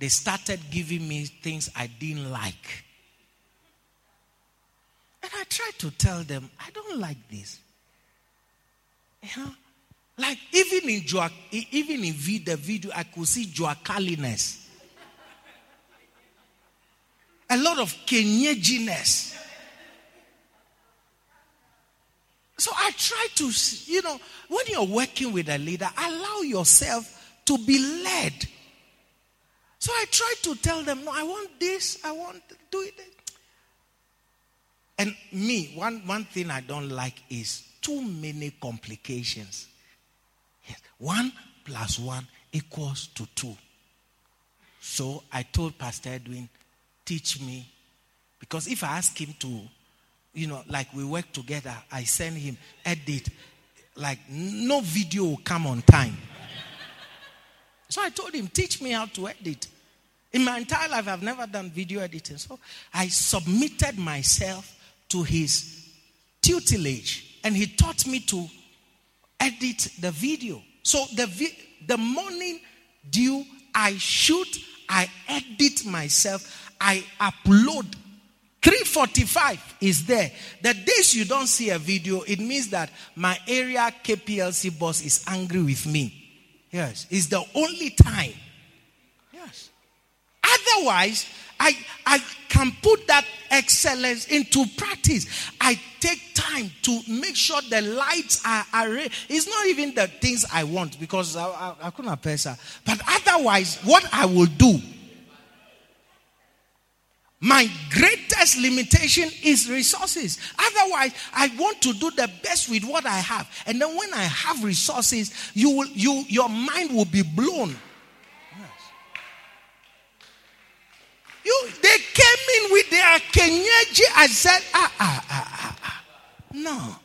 S2: they started giving me things I didn't like. And I tried to tell them, I don't like this. You know? Like even in Joa, even in the video, I could see Joakaliness. A lot of Kenyaginess. So I try to, you know, when you're working with a leader, allow yourself to be led. So I try to tell them, no, I want this, I want to do it. And me, one, one thing I don't like is too many complications. Yes. One plus one equals to two. So I told Pastor Edwin, teach me. Because if I ask him to you know, like we work together, I send him, edit, like no video will come on time. So I told him, teach me how to edit. In my entire life, I've never done video editing. So I submitted myself to his tutelage, and he taught me to edit the video. So the, vi- the morning due, I shoot, I edit myself, I upload 345 is there. The days you don't see a video, it means that my area KPLC boss is angry with me. Yes, it's the only time. Yes. Otherwise, I, I can put that excellence into practice. I take time to make sure the lights are arranged. It's not even the things I want because I, I, I couldn't pay But otherwise, what I will do my greatest limitation is resources. Otherwise, I want to do the best with what I have. And then when I have resources, you will you your mind will be blown. You they came in with their kenyeji. I said, ah, ah, ah, ah, ah. No.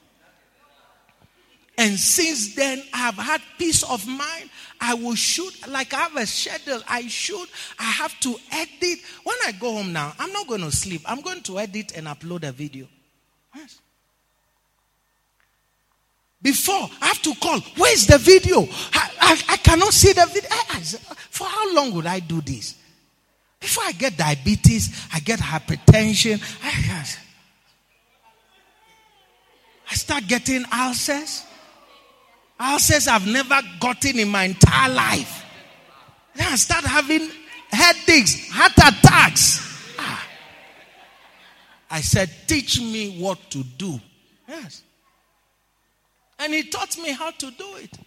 S2: And since then, I've had peace of mind. I will shoot like I have a schedule. I shoot. I have to edit. When I go home now, I'm not going to sleep. I'm going to edit and upload a video. Yes. Before, I have to call. Where's the video? I, I, I cannot see the video. For how long would I do this? Before I get diabetes, I get hypertension. I, I start getting ulcers. Ulcers I've never gotten in my entire life. Then I start having headaches, heart attacks. Ah. I said, Teach me what to do. Yes. And he taught me how to do it.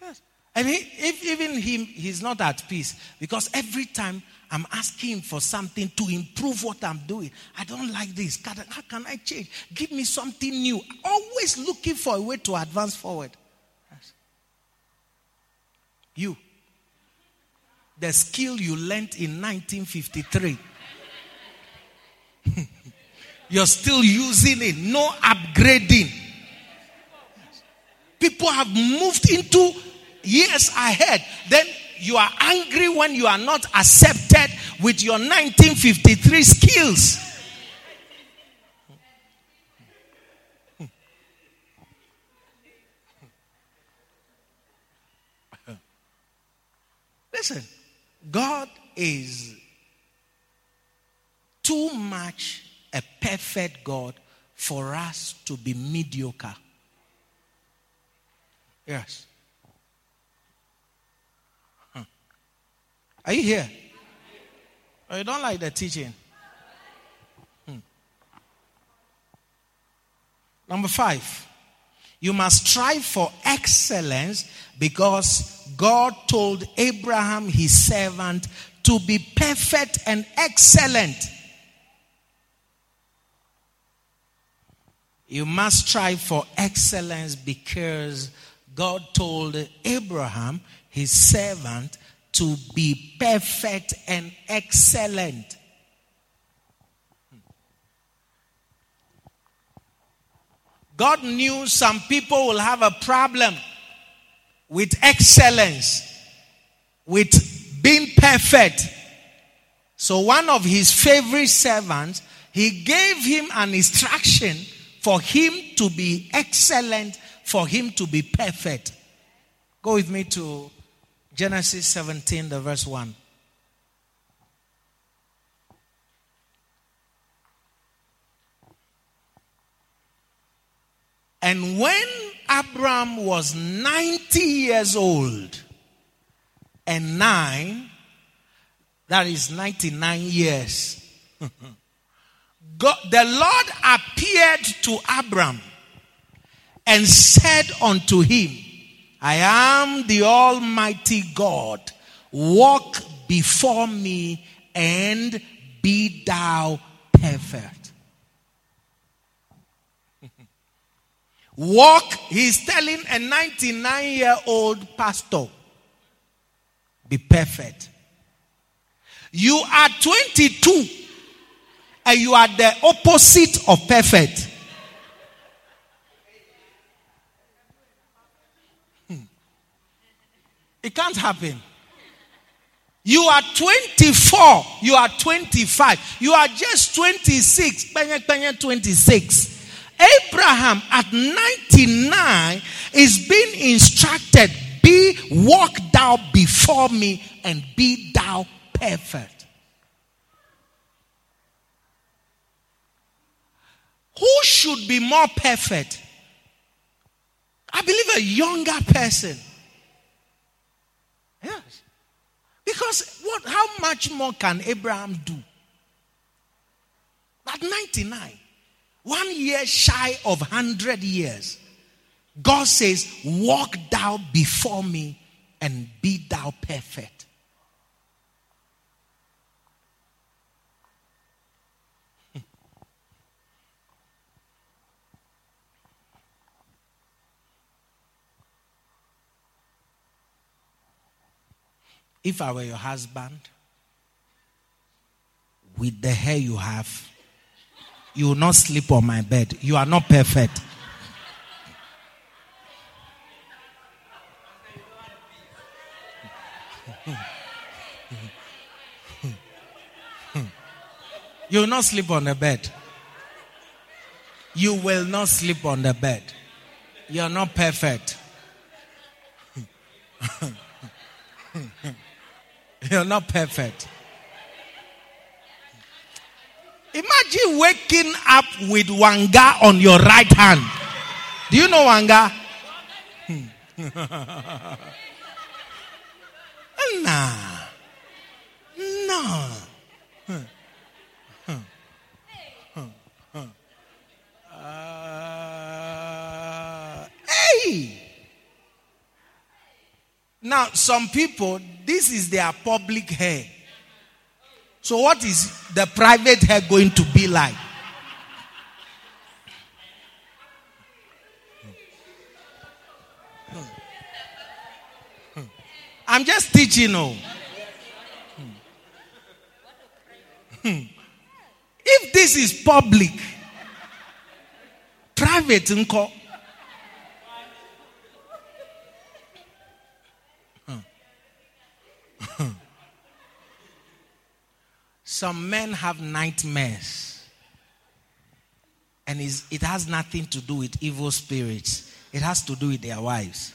S2: Yes. And he, if even him, he's not at peace because every time I'm asking him for something to improve what I'm doing, I don't like this. How can I change? Give me something new. Always looking for a way to advance forward. You, the skill you learned in 1953. <laughs> You're still using it, no upgrading. People have moved into years ahead. Then you are angry when you are not accepted with your 1953 skills. Listen, God is too much a perfect God for us to be mediocre. Yes. Are you here? Or oh, you don't like the teaching? Hmm. Number five, you must strive for excellence because God told Abraham, his servant, to be perfect and excellent. You must strive for excellence because God told Abraham, his servant, to be perfect and excellent. God knew some people will have a problem with excellence, with being perfect. So, one of his favorite servants, he gave him an instruction for him to be excellent for him to be perfect. Go with me to Genesis 17, the verse 1. And when Abram was 90 years old and nine, that is 99 years, <laughs> God, the Lord appeared to Abram and said unto him, I am the Almighty God. Walk before me and be thou perfect. Walk, he's telling a 99 year old pastor, be perfect. You are 22 and you are the opposite of perfect. Hmm. It can't happen. You are 24. You are 25. You are just 26. 26. Abraham at 99 is being instructed be walk thou before me and be thou perfect. Who should be more perfect? I believe a younger person. Yes. Because what how much more can Abraham do? At 99, one year shy of 100 years, God says, Walk thou before me and be thou perfect. <laughs> If I were your husband, with the hair you have, you will not sleep on my bed. You are not perfect. you will not sleep on the bed. You will not sleep on the bed. You are not perfect. <laughs> You're not perfect. Imagine waking up with wanga on your right hand. Do you know wanga? Hmm. <laughs> nah. No. Huh. Huh. Huh. Uh, hey! Now, some people, this is their public hair. So, what is the private hair going to be like? I'm just teaching you. If this is public, private unko. Some men have nightmares. And it has nothing to do with evil spirits, it has to do with their wives.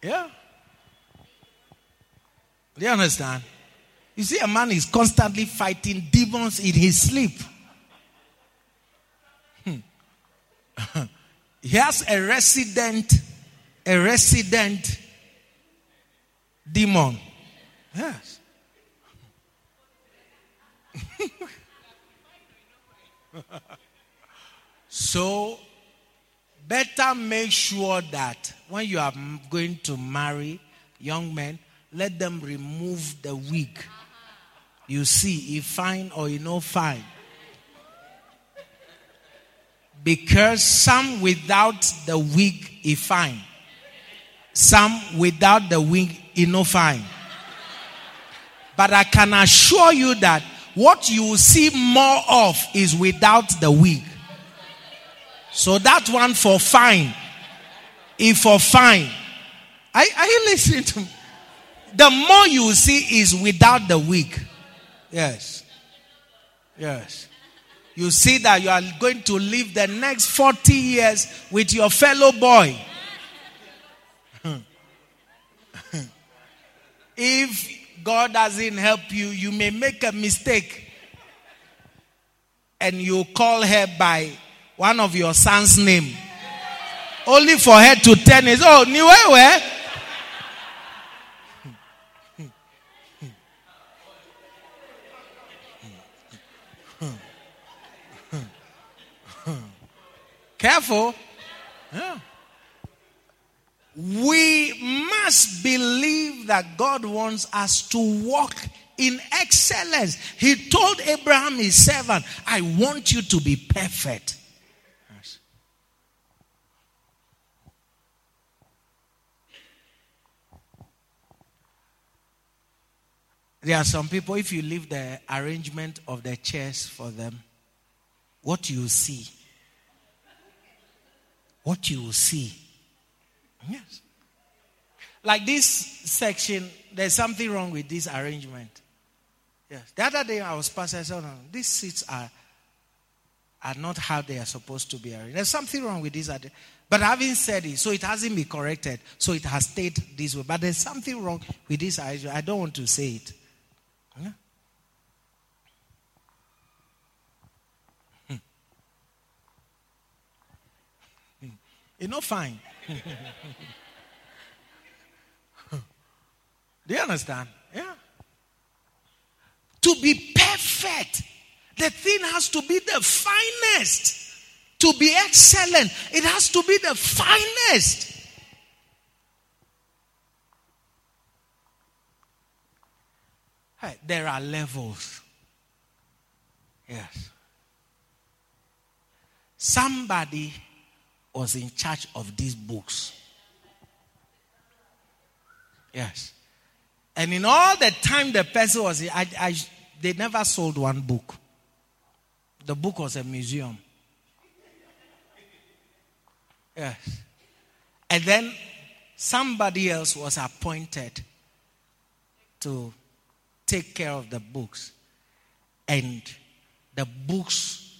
S2: Yeah. Do you understand? You see, a man is constantly fighting demons in his sleep. Hmm. He has a resident, a resident demon. Yes. so better make sure that when you are going to marry young men, let them remove the wig. You see, if fine or you know fine. Because some without the wig is fine. Some without the wig is no fine. But I can assure you that what you see more of is without the wig. So that one for fine. If for fine. Are, are you listening to me? The more you see is without the wig. Yes. Yes. You see that you are going to live the next 40 years with your fellow boy. <laughs> if God doesn't help you, you may make a mistake and you call her by one of your son's name. Only for her to turn it. Oh, Niwewe. Careful. Yeah. We must believe that God wants us to walk in excellence. He told Abraham, his servant, I want you to be perfect. There are some people, if you leave the arrangement of the chairs for them, what you see, what you will see. Yes. Like this section, there's something wrong with this arrangement. Yes. The other day I was passing, I said, no, these seats are, are not how they are supposed to be arranged. There's something wrong with this. But having said it, so it hasn't been corrected. So it has stayed this way. But there's something wrong with this arrangement. I don't want to say it. You know, fine. Do you understand? Yeah. To be perfect, the thing has to be the finest. To be excellent, it has to be the finest. Hey, there are levels. Yes. Somebody was in charge of these books. Yes. And in all the time the person was, I, I, they never sold one book. The book was a museum. Yes. And then somebody else was appointed to take care of the books. And the books,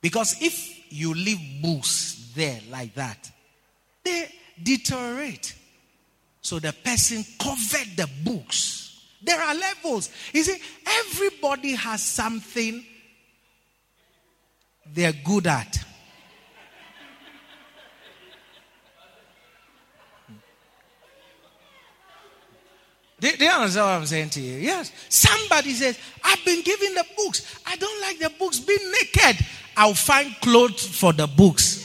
S2: because if you leave books there like that, they deteriorate. So the person covered the books. There are levels. You see, everybody has something they're good at. Do, do you understand what I'm saying to you? Yes. Somebody says, I've been given the books. I don't like the books being naked. I'll find clothes for the books.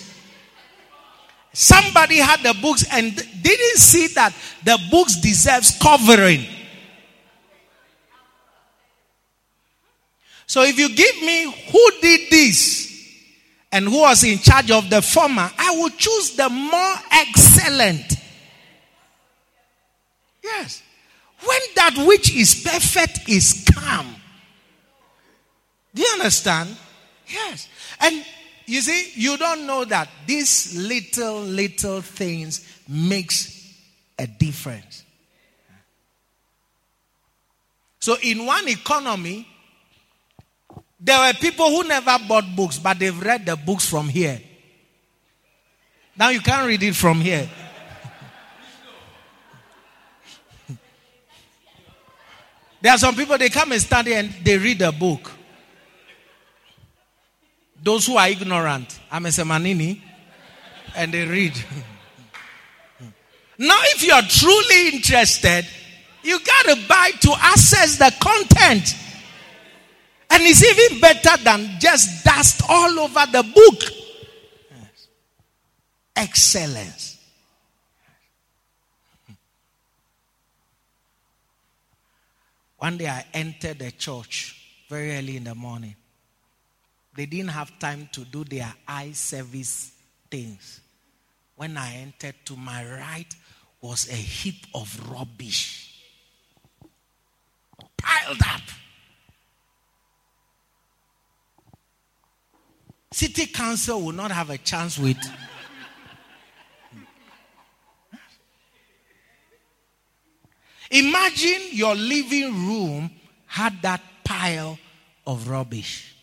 S2: Somebody had the books and didn't see that the books deserves covering. So if you give me who did this and who was in charge of the former, I will choose the more excellent. Yes. When that which is perfect is come. Do you understand? Yes. And you see, you don't know that these little, little things makes a difference. So in one economy, there were people who never bought books, but they've read the books from here. Now you can't read it from here. There are some people, they come and study and they read a book. Those who are ignorant, I'm a Semanini, and they read. <laughs> now, if you are truly interested, you got to buy to access the content. And it's even better than just dust all over the book. Yes. Excellence. One day I entered the church very early in the morning. They didn't have time to do their eye service things. When I entered, to my right was a heap of rubbish piled up. City council will not have a chance with. Imagine your living room had that pile of rubbish.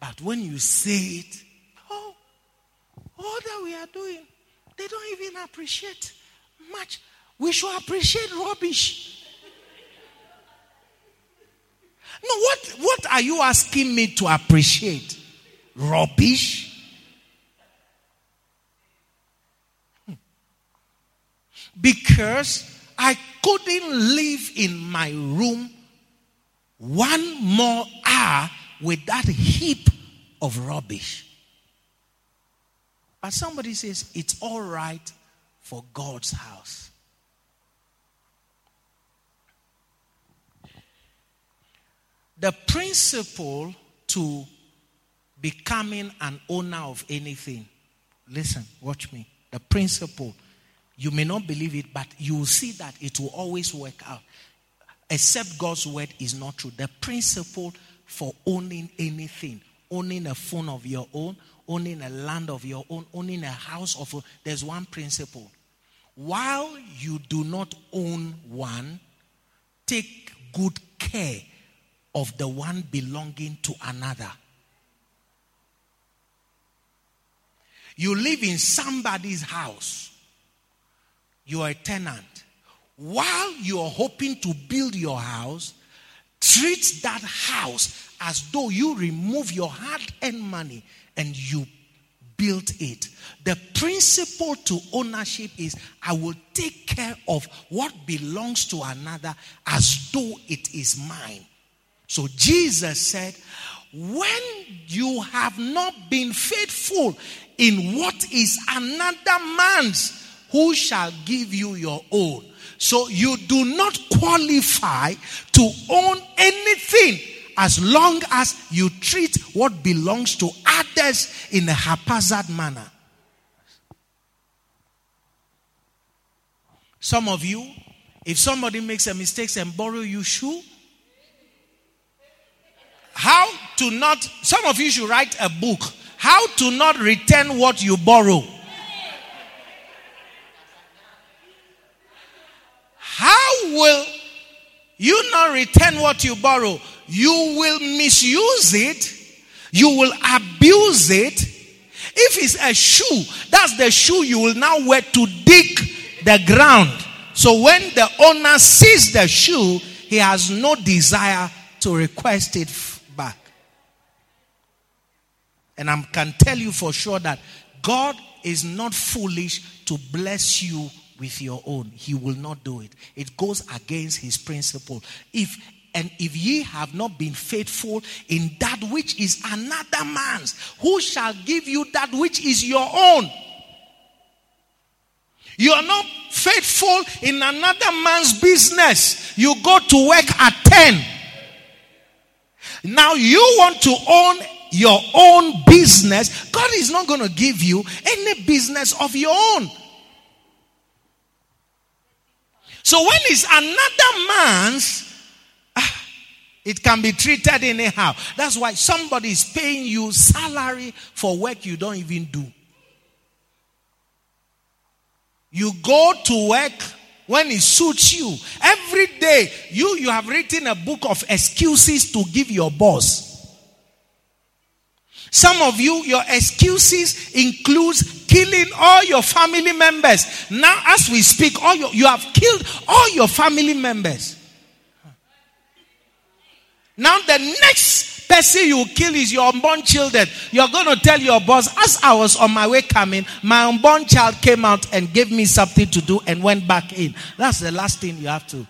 S2: But when you say it, oh, all that we are doing, they don't even appreciate much. We should appreciate rubbish. No, what, what are you asking me to appreciate? Rubbish? Because I couldn't live in my room one more hour with that heap of rubbish. But somebody says it's all right for God's house. The principle to becoming an owner of anything. Listen, watch me. The principle, you may not believe it, but you will see that it will always work out. Except God's word is not true. The principle for owning anything, owning a phone of your own, owning a land of your own, owning a house of your There's one principle. While you do not own one, take good care of the one belonging to another. You live in somebody's house. You are a tenant. While you are hoping to build your house, Treat that house as though you remove your hard earned money and you built it. The principle to ownership is I will take care of what belongs to another as though it is mine. So Jesus said, when you have not been faithful in what is another man's, who shall give you your own? So you do not qualify to own anything as long as you treat what belongs to others in a haphazard manner. Some of you, if somebody makes a mistake and borrow you shoe, how to not, some of you should write a book, how to not return what you borrow. How will you not return what you borrow? You will misuse it. You will abuse it. If it's a shoe, that's the shoe you will now wear to dig the ground. So when the owner sees the shoe, he has no desire to request it back. And I can tell you for sure that God is not foolish to bless you with your own. He will not do it. It goes against his principle. If and if ye have not been faithful in that which is another man's, who shall give you that which is your own? You are not faithful in another man's business. You go to work at 10. Now you want to own your own business. God is not going to give you any business of your own. So when it's another man's, ah, it can be treated anyhow. That's why somebody is paying you salary for work you don't even do. You go to work when it suits you. Every day, you, you have written a book of excuses to give your boss. Some of you, your excuses includes killing all your family members. Now, as we speak, all your, you have killed all your family members. Now the next person you kill is your unborn children. You're going to tell your boss, as I was on my way coming, my unborn child came out and gave me something to do and went back in. That's the last thing you have to.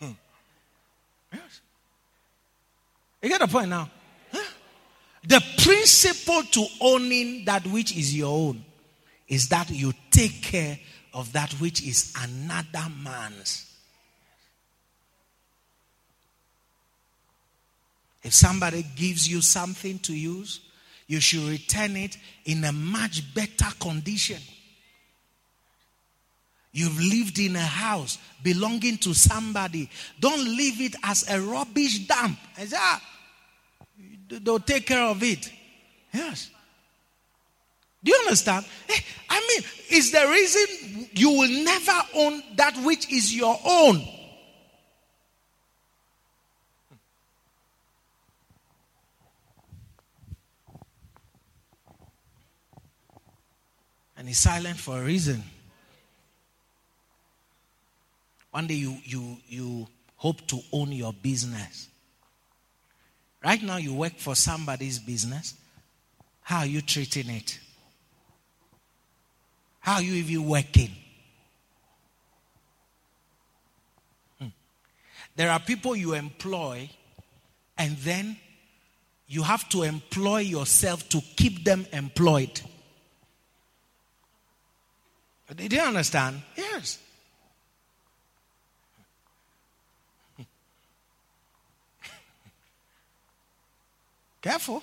S2: Hmm. yes. You get the point now? The principle to owning that which is your own is that you take care of that which is another man's. If somebody gives you something to use, you should return it in a much better condition. You've lived in a house belonging to somebody. Don't leave it as a rubbish dump. Ah, they'll take care of it. Yes. Do you understand? Eh, I mean, is the reason you will never own that which is your own. And he's silent for a reason. One day you, you, you hope to own your business. Right now, you work for somebody's business. How are you treating it? How are you even working? Hmm. There are people you employ, and then you have to employ yourself to keep them employed. Did you understand? Yes. Careful.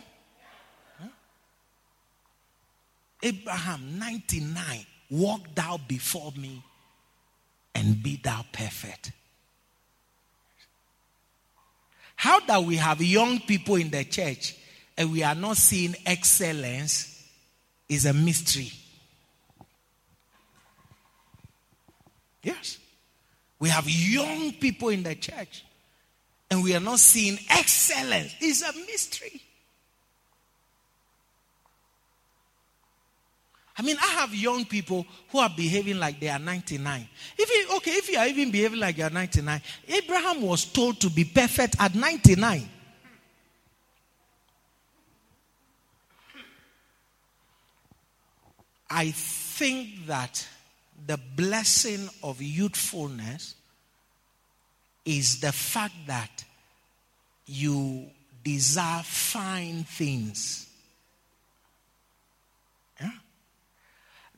S2: Abraham, 99, walk thou before me and be thou perfect. How that we have young people in the church and we are not seeing excellence is a mystery. Yes. We have young people in the church and we are not seeing excellence. It's a mystery. I mean, I have young people who are behaving like they are 99. If you, okay, if you are even behaving like you are 99, Abraham was told to be perfect at 99. I think that the blessing of youthfulness is the fact that you desire fine things.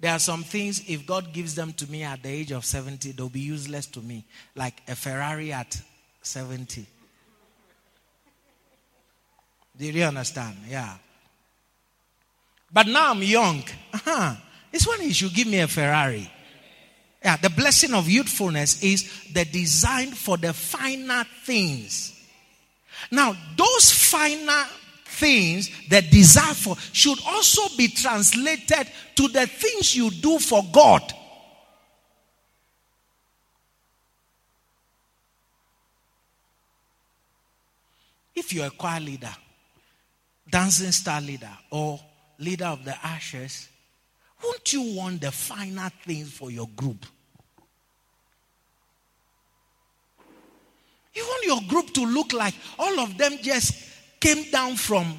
S2: There are some things, if God gives them to me at the age of 70, they'll be useless to me, like a Ferrari at 70. Do you understand? Yeah. But now I'm young. Uh-huh. It's when he should give me a Ferrari. Yeah, the blessing of youthfulness is the design for the finer things. Now, those finer things, the desire for, should also be translated to the things you do for God. If you're a choir leader, dancing star leader, or leader of the ashes, won't you want the final things for your group? You want your group to look like all of them just came down from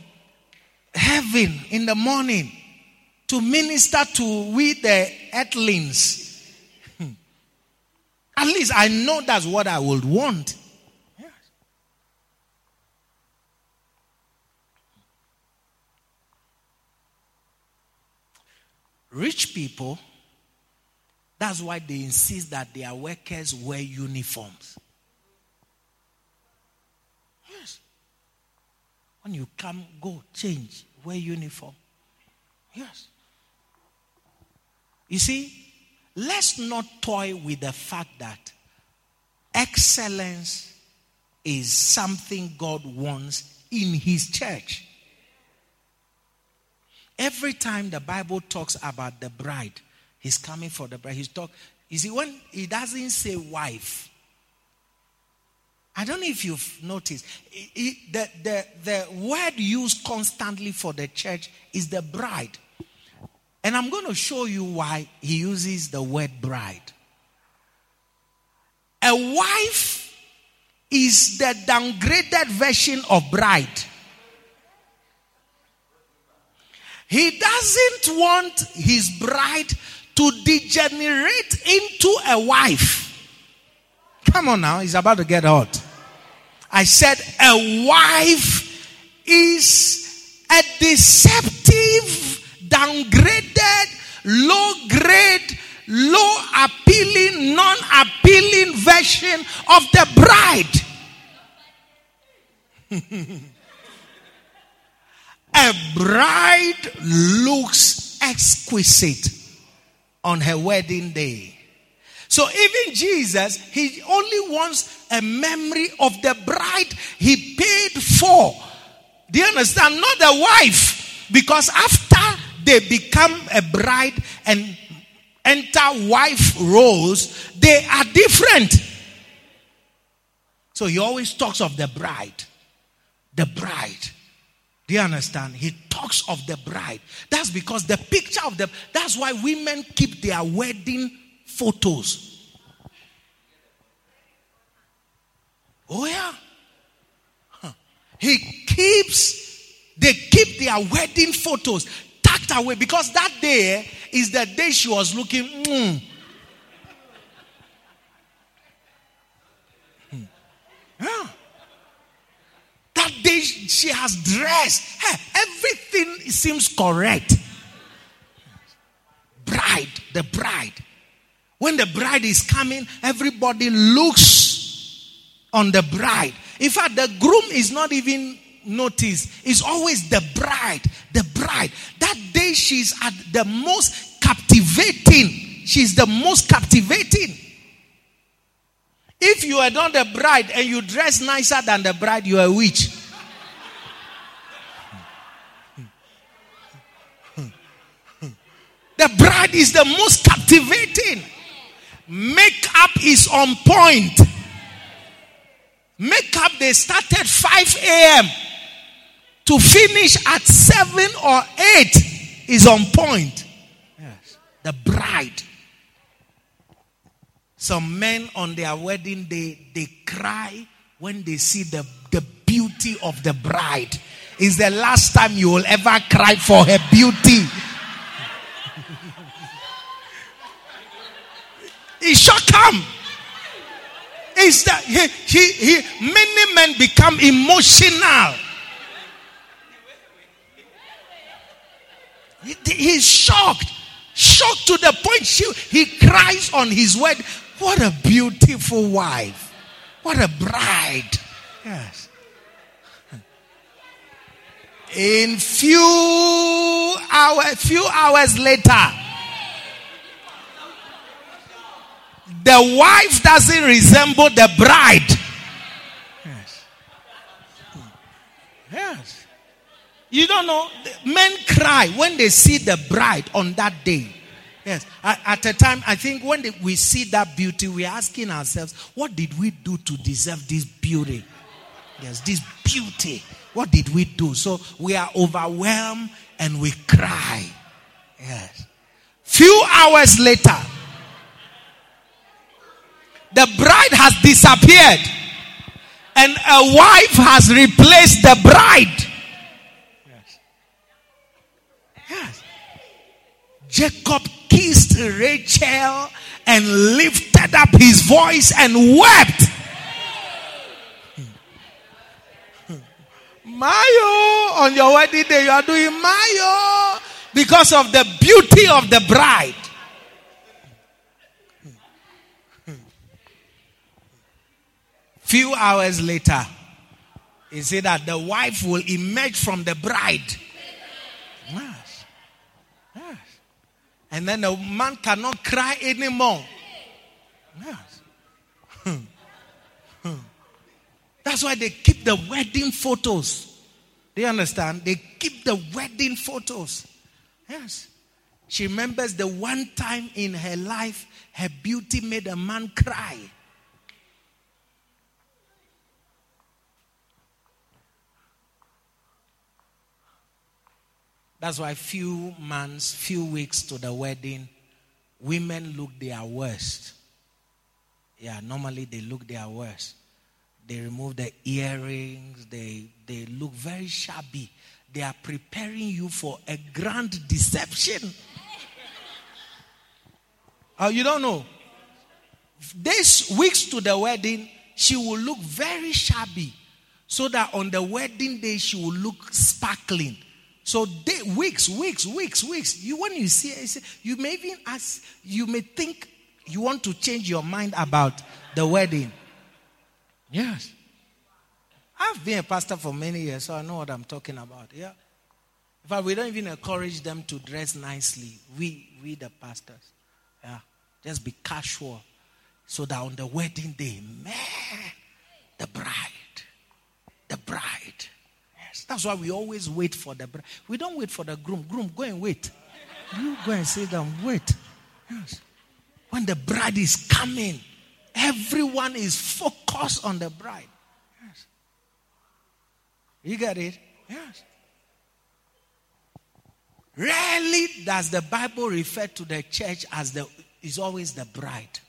S2: heaven in the morning to minister to we the earthlings. Hmm. At least I know that's what I would want. Rich people, that's why they insist that their workers wear uniforms. Yes. When you come, go change, wear uniform. Yes. You see, let's not toy with the fact that excellence is something God wants in His church. Every time the Bible talks about the bride, He's coming for the bride. He's talk. You see, when He doesn't say wife, I don't know if you've noticed. It, it, the, the, the word used constantly for the church is the bride. And I'm going to show you why he uses the word bride. A wife is the downgraded version of bride. He doesn't want his bride to degenerate into a wife. Come on now, he's about to get hot. I said a wife is a deceptive downgraded, low grade, low appealing, non appealing version of the bride. <laughs> A bride looks exquisite on her wedding day. So even Jesus, he only wants a memory of the bride he paid for. Do you understand? Not the wife. Because after they become a bride and enter wife roles, they are different. So he always talks of the bride. The bride. Do you understand? He talks of the bride. That's because the picture of the that's why women keep their wedding photos. Oh yeah. He keeps they keep their wedding photos tucked away because that day is the day she was looking. Mm. Yeah. That day she has dressed. Hey, everything seems correct. Bride, the bride. When the bride is coming, everybody looks on the bride. In fact, the groom is not even noticed, is always the bride. The bride. That day she's at the most captivating. She's the most captivating. If you are not the bride and you dress nicer than the bride, you are a witch. The bride is the most captivating. Makeup is on point. Makeup, they started 5 a.m to finish at seven or eight is on point. Yes. The bride. Some men on their wedding day, they cry when they see the, the beauty of the bride. Is the last time you will ever cry for her beauty. It shall come. Is that he, he, he, many men become emotional He's shocked. Shocked to the point she, he cries on his word. What a beautiful wife. What a bride. Yes. In few hours, few hours later, the wife doesn't resemble the bride. Yes. Yes. You don't know, men cry when they see the bride on that day. Yes. At, a time, I think when they, we see that beauty, we're asking ourselves, what did we do to deserve this beauty? Yes, this beauty. What did we do? So we are overwhelmed and we cry. Yes. Few hours later, the bride has disappeared. And a wife has replaced the bride. Yes. Yes. Jacob kissed Rachel and lifted up his voice and wept. Hmm. Hmm. Mayo, on your wedding day, you are doing Mayo because of the beauty of the bride. Few hours later, he said that the wife will emerge from the bride. Yes. Yes. And then the man cannot cry anymore. Yes. <laughs> That's why they keep the wedding photos. Do you understand? They keep the wedding photos. Yes. She remembers the one time in her life her beauty made a man cry. That's why few months, few weeks to the wedding, women look their worst. Yeah, normally they look their worst. They remove the earrings, they, they look very shabby. They are preparing you for a grand deception. Oh, you don't know. These weeks to the wedding, she will look very shabby. So that on the wedding day, she will look sparkling. So day, weeks, weeks, weeks, weeks. You when you see it, you may even ask, you may think you want to change your mind about the wedding. Yes. I've been a pastor for many years, so I know what I'm talking about. Yeah. In fact, we don't even encourage them to dress nicely. We, we the pastors. Yeah. Just be casual. So that on the wedding day, man, the bride, the bride. Yes. That's why we always wait for the bride. We don't wait for the groom. Groom, go and wait. You go and sit down, wait. Yes. When the bride is coming, everyone is focused on the bride. Yes. You get it? Yes. Rarely does the Bible refer to the church as the is always the bride.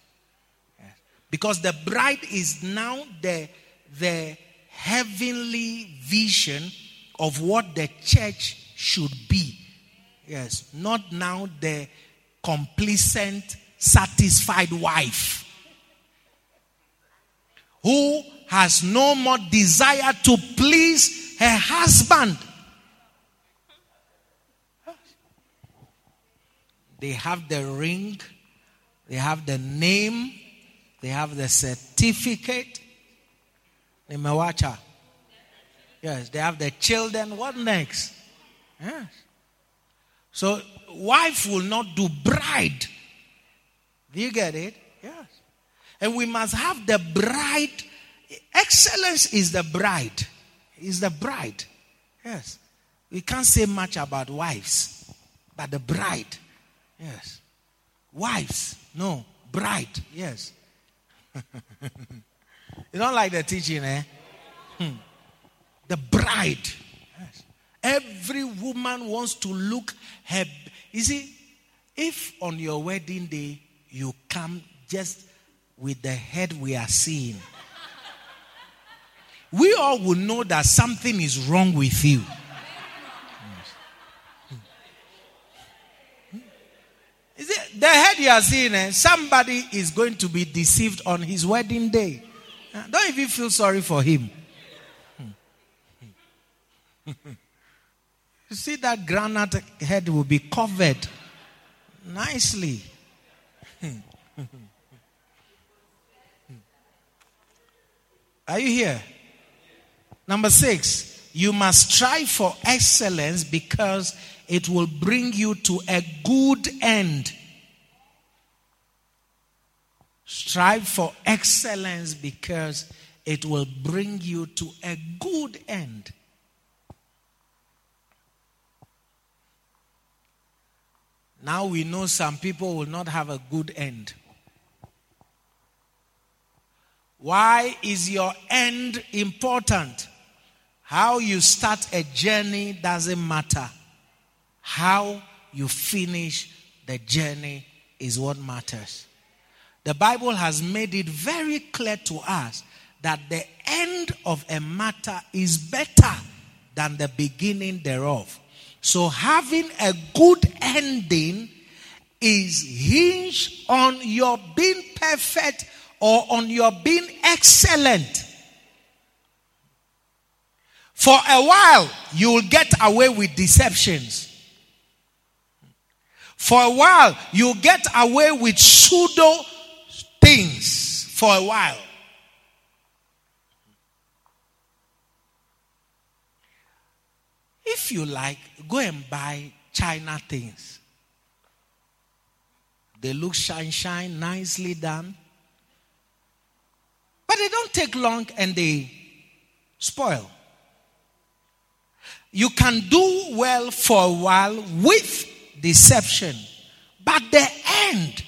S2: Yes. Because the bride is now the the heavenly vision of what the church should be. Yes, not now the complacent, satisfied wife who has no more desire to please her husband. They have the ring, they have the name, they have the certificate. Nimewacha. Yes, they have the children. What next? Yes. So, wife will not do bride. Do you get it? Yes. And we must have the bride. Excellence is the bride. Is the bride. Yes. We can't say much about wives, but the bride. Yes. Wives. No. Bride. Yes. <laughs> you don't like the teaching, eh? Hmm. The bride. Yes. Every woman wants to look her. You see, if on your wedding day you come just with the head we are seeing, we all will know that something is wrong with you. Is it the head you are seeing? Eh? Somebody is going to be deceived on his wedding day. Don't even feel sorry for him. <laughs> you see that granite head will be covered nicely. <laughs> Are you here? Number six, you must strive for excellence because it will bring you to a good end. Strive for excellence because it will bring you to a good end. Now we know some people will not have a good end. Why is your end important? How you start a journey doesn't matter. How you finish the journey is what matters. The Bible has made it very clear to us that the end of a matter is better than the beginning thereof. So having a good ending is hinged on your being perfect or on your being excellent. For a while, you will get away with deceptions. For a while, you get away with pseudo things for a while. If you like, go and buy China things. They look shine, shine, nicely done. But they don't take long and they spoil. You can do well for a while with deception. But the end,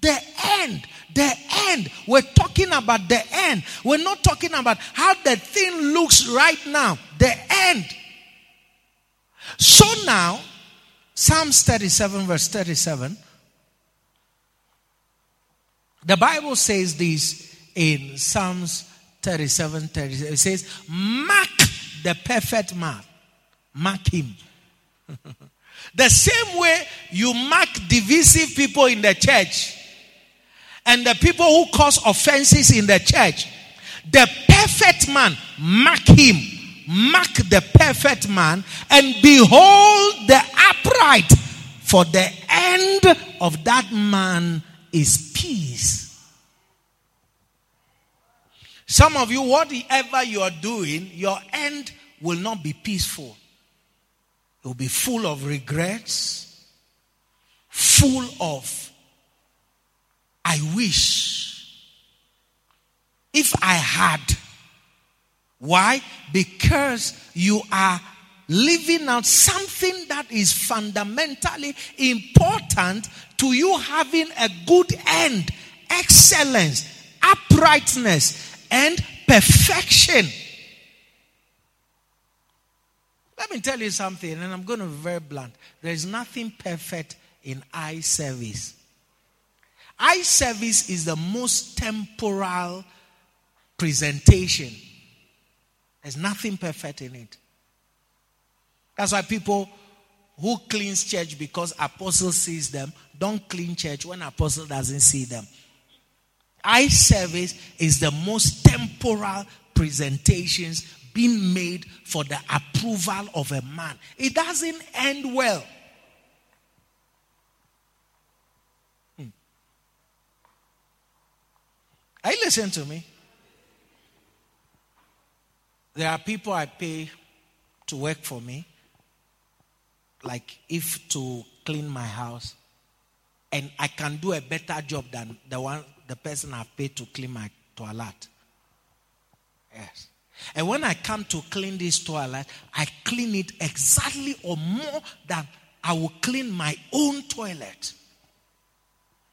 S2: the end, the end. We're talking about the end. We're not talking about how the thing looks right now. The end. So now, Psalms 37, verse 37, the Bible says this in Psalms 37, 37. It says, Mark the perfect man. Mark him. <laughs> The same way you mark divisive people in the church and the people who cause offenses in the church, the perfect man, mark him. Mark the perfect man and behold the upright, for the end of that man is peace. Some of you, whatever you are doing, your end will not be peaceful It will be full of regrets, full of, I wish. If I had. Why? Because you are living out something that is fundamentally important to you having a good end, excellence, uprightness, and perfection. Let me tell you something, and I'm going to be very blunt. There is nothing perfect in eye service. Eye service is the most temporal presentation. There's nothing perfect in it. That's why people who cleans church because apostle sees them don't clean church when apostle doesn't see them. Eye service is the most temporal presentations being made for the approval of a man. It doesn't end well. Hmm. Are you listening to me? There are people I pay to work for me, like if to clean my house, and I can do a better job than the one the person I've paid to clean my toilet. Yes. And when I come to clean this toilet, I clean it exactly or more than I will clean my own toilet.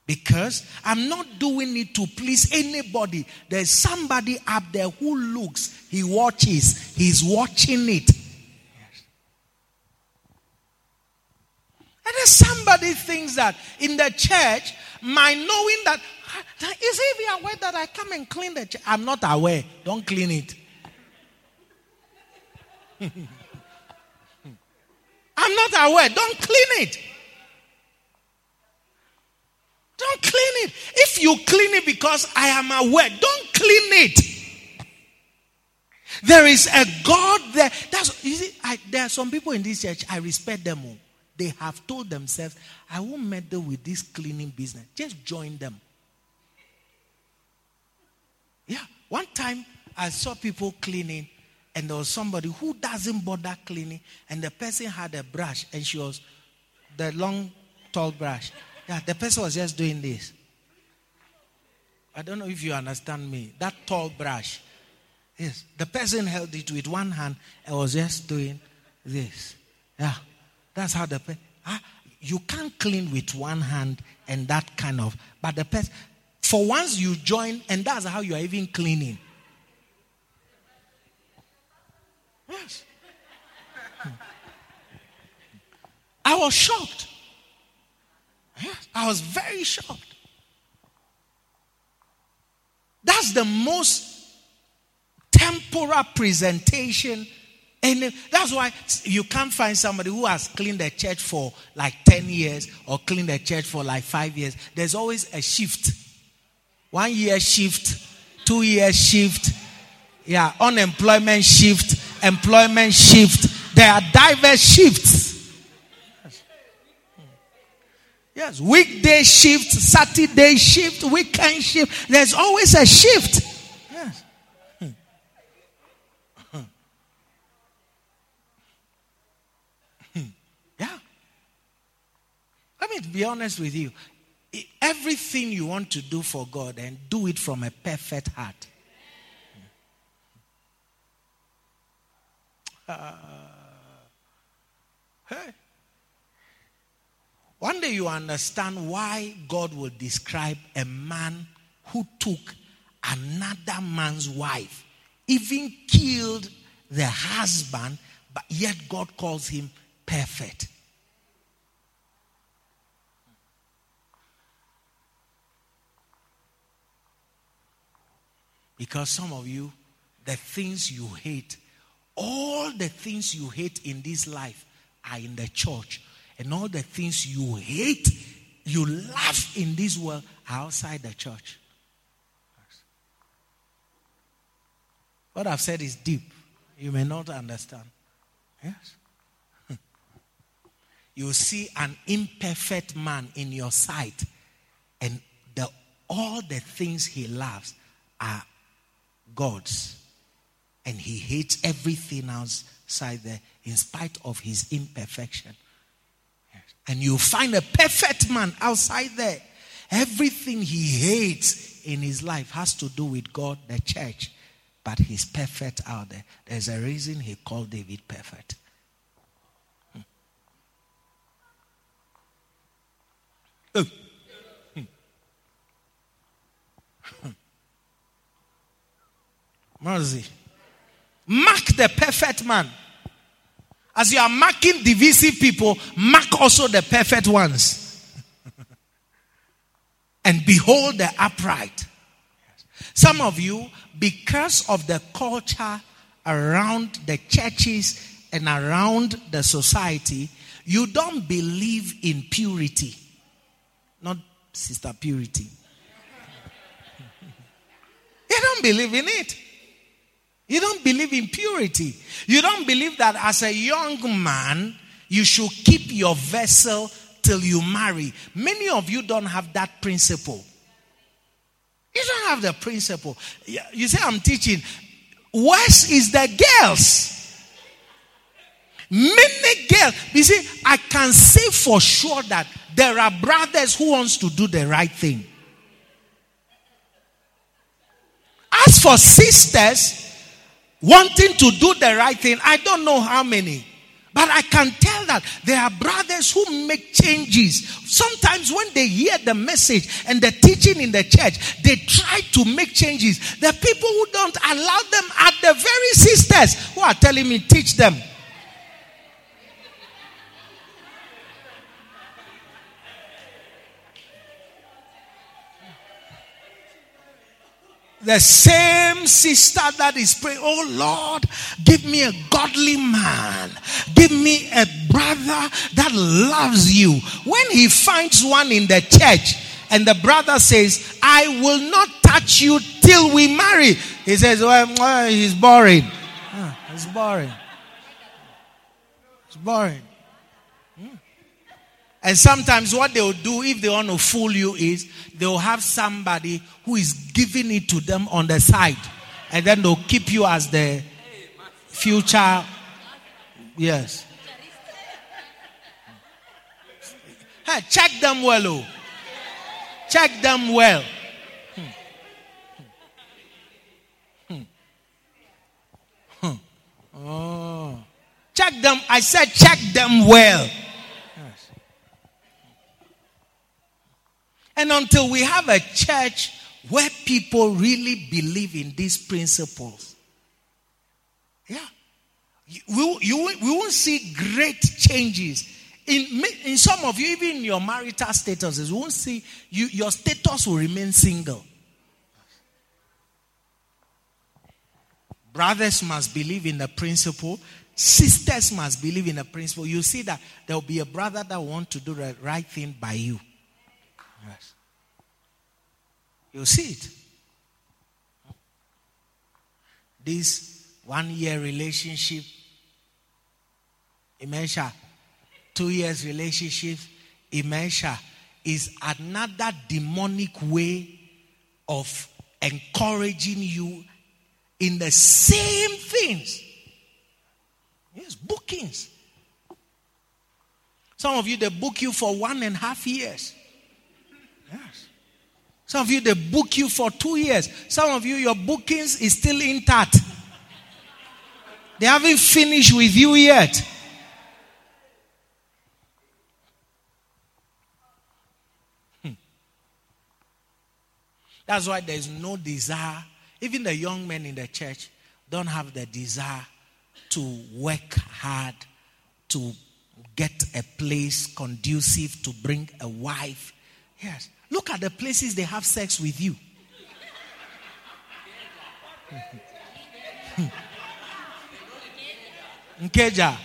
S2: Because I'm not doing it to please anybody. There's somebody up there who looks, he watches, he's watching it. And then somebody thinks that in the church, my knowing that, ah, is he aware that I come and clean the church? I'm not aware. Don't clean it. <laughs> I'm not aware. Don't clean it. Don't clean it. If you clean it because I am aware, don't clean it. There is a God there. That's you see, I, there are some people in this church. I respect them all. They have told themselves, "I won't meddle with this cleaning business. Just join them." Yeah. One time I saw people cleaning, and there was somebody who doesn't bother cleaning, and the person had a brush, and she was the long, tall brush. Yeah, the person was just doing this. I don't know if you understand me. That tall brush. Yes, the person held it with one hand and was just doing this. Yeah, that's how the person. Ah, you can't clean with one hand and that kind of. But the person, for once you join, and that's how you are even cleaning. Yes. I was shocked. I was very shocked. That's the most temporal presentation. And that's why you can't find somebody who has cleaned the church for like 10 years or cleaned the church for like five years. There's always a shift. One year shift, two year shift, yeah, unemployment shift, employment shift. There are diverse shifts. Yes, weekday shift, Saturday shift, weekend shift. There's always a shift. Yes. Yeah. Let me be honest with you. Everything you want to do for God and do it from a perfect heart. Uh, <laughs> hey. One day you understand why God will describe a man who took another man's wife, even killed the husband, but yet God calls him perfect. Because some of you, the things you hate, all the things you hate in this life are in the church and all the things you hate, you love in this world outside the church. What I've said is deep. You may not understand. Yes? <laughs> You see an imperfect man in your sight, and the, all the things he loves are God's. And he hates everything outside there in spite of his imperfection. And you find a perfect man outside there. Everything he hates in his life has to do with God, the church. But he's perfect out there. There's a reason he called David perfect. Hmm. Oh. Hmm. Hmm. Mercy. Mark the perfect man. As you are marking divisive people, mark also the perfect ones. <laughs> and behold the upright. Some of you, because of the culture around the churches and around the society, you don't believe in purity. Not sister purity. <laughs> you don't believe in it. You don't believe in purity. You don't believe that as a young man, you should keep your vessel till you marry. Many of you don't have that principle. You don't have the principle. You say, I'm teaching. Worse is the girls. Many girls. You see, I can say for sure that there are brothers who wants to do the right thing. As for sisters, wanting to do the right thing. I don't know how many. But I can tell that there are brothers who make changes. Sometimes when they hear the message and the teaching in the church, they try to make changes. The people who don't allow them are the very sisters who are telling me, teach them. The same sister that is praying, Oh Lord, give me a godly man. Give me a brother that loves you. When he finds one in the church and the brother says, I will not touch you till we marry, he says, Well, he's boring. Ah, it's boring. It's boring. And sometimes what they'll do if they want to fool you is they'll have somebody who is giving it to them on the side. And then they'll keep you as the future. Yes. Hey, check them well. Oh. Check them well. Hmm. Hmm. Hmm. Oh. Check them. I said check them well. And until we have a church where people really believe in these principles, yeah, we, you, we won't see great changes. In, in some of you, even in your marital statuses, you won't see you, your status will remain single. Brothers must believe in the principle. Sisters must believe in the principle. You see that there will be a brother that want to do the right thing by you. Yes. You see it. This one year relationship, Imensha, two years relationship, Imensha, is another demonic way of encouraging you in the same things. Yes, bookings. Some of you, they book you for one and a half years. Some of you, they book you for two years. Some of you, your bookings is still intact. They haven't finished with you yet. Hmm. That's why there's no desire. Even the young men in the church don't have the desire to work hard to get a place conducive to bring a wife. Yes. Look at the places they have sex with you. Nkeja,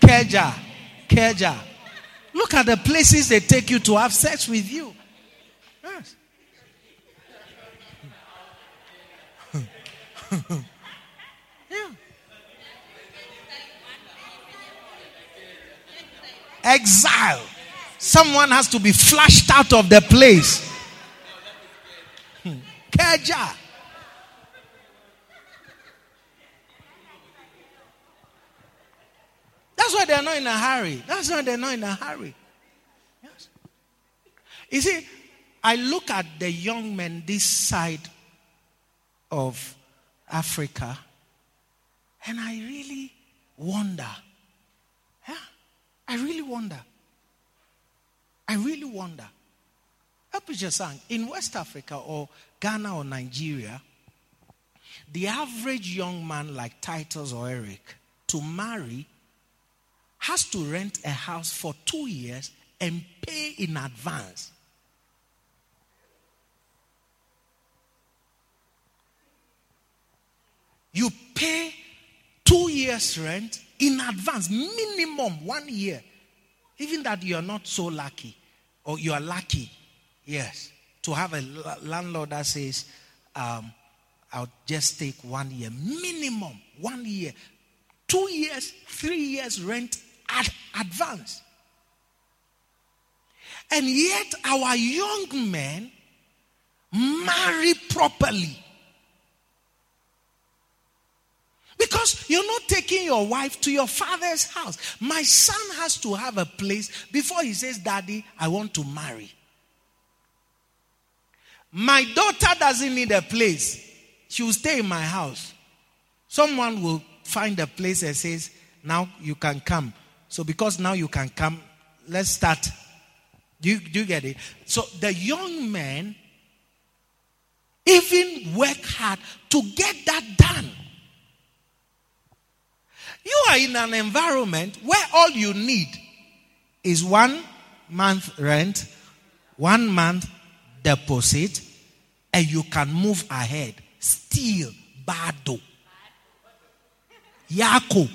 S2: Keja, Keja. Look at the places they take you to have sex with you. Yes. yeah. Exile. Someone has to be flushed out of the place. Hmm. Keja. That's why they're not in a hurry. That's why they're not in a hurry. Yes. You see, I look at the young men this side of Africa and I really wonder. Yeah, I really wonder. I really wonder. Help sang, in West Africa or Ghana or Nigeria, the average young man like Titus or Eric to marry has to rent a house for two years and pay in advance. You pay two years' rent in advance, minimum one year. Even that you are not so lucky, or you are lucky, yes, to have a landlord that says, um, I'll just take one year, minimum one year, two years, three years rent ad- advance. And yet, our young men marry properly. Because you're not taking your wife to your father's house. My son has to have a place before he says, Daddy, I want to marry. My daughter doesn't need a place. She will stay in my house. Someone will find a place and says, Now you can come. So because now you can come, let's start. Do you, do you get it? So the young men even work hard to get that done. You are in an environment where all you need is one month rent, one month deposit, and you can move ahead. Still, bado. Yako,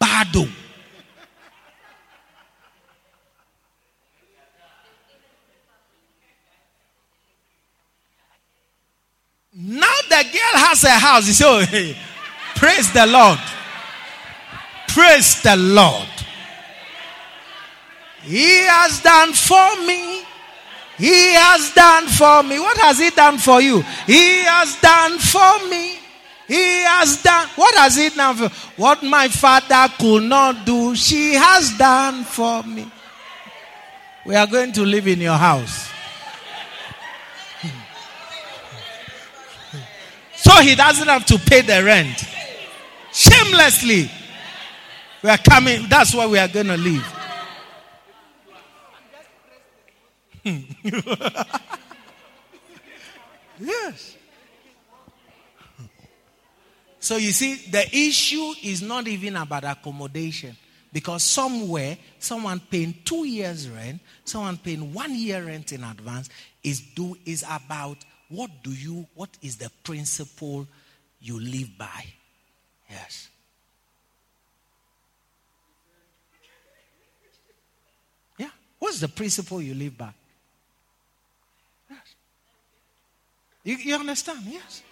S2: bado. Now the girl has a house. Say, oh, hey, praise the Lord. Praise the Lord. He has done for me. He has done for me. What has he done for you? He has done for me. He has done. What has he done for? What my father could not do, she has done for me. We are going to live in your house. <laughs> So he doesn't have to pay the rent. Shamelessly. We are coming. That's why we are going to leave. Hmm. <laughs> yes. So you see, the issue is not even about accommodation. Because somewhere, someone paying two years rent, someone paying one year rent in advance is do is about what do you what is the principle you live by Yes. Yeah. What's the principle you live by? Yes. You, you understand? Yes.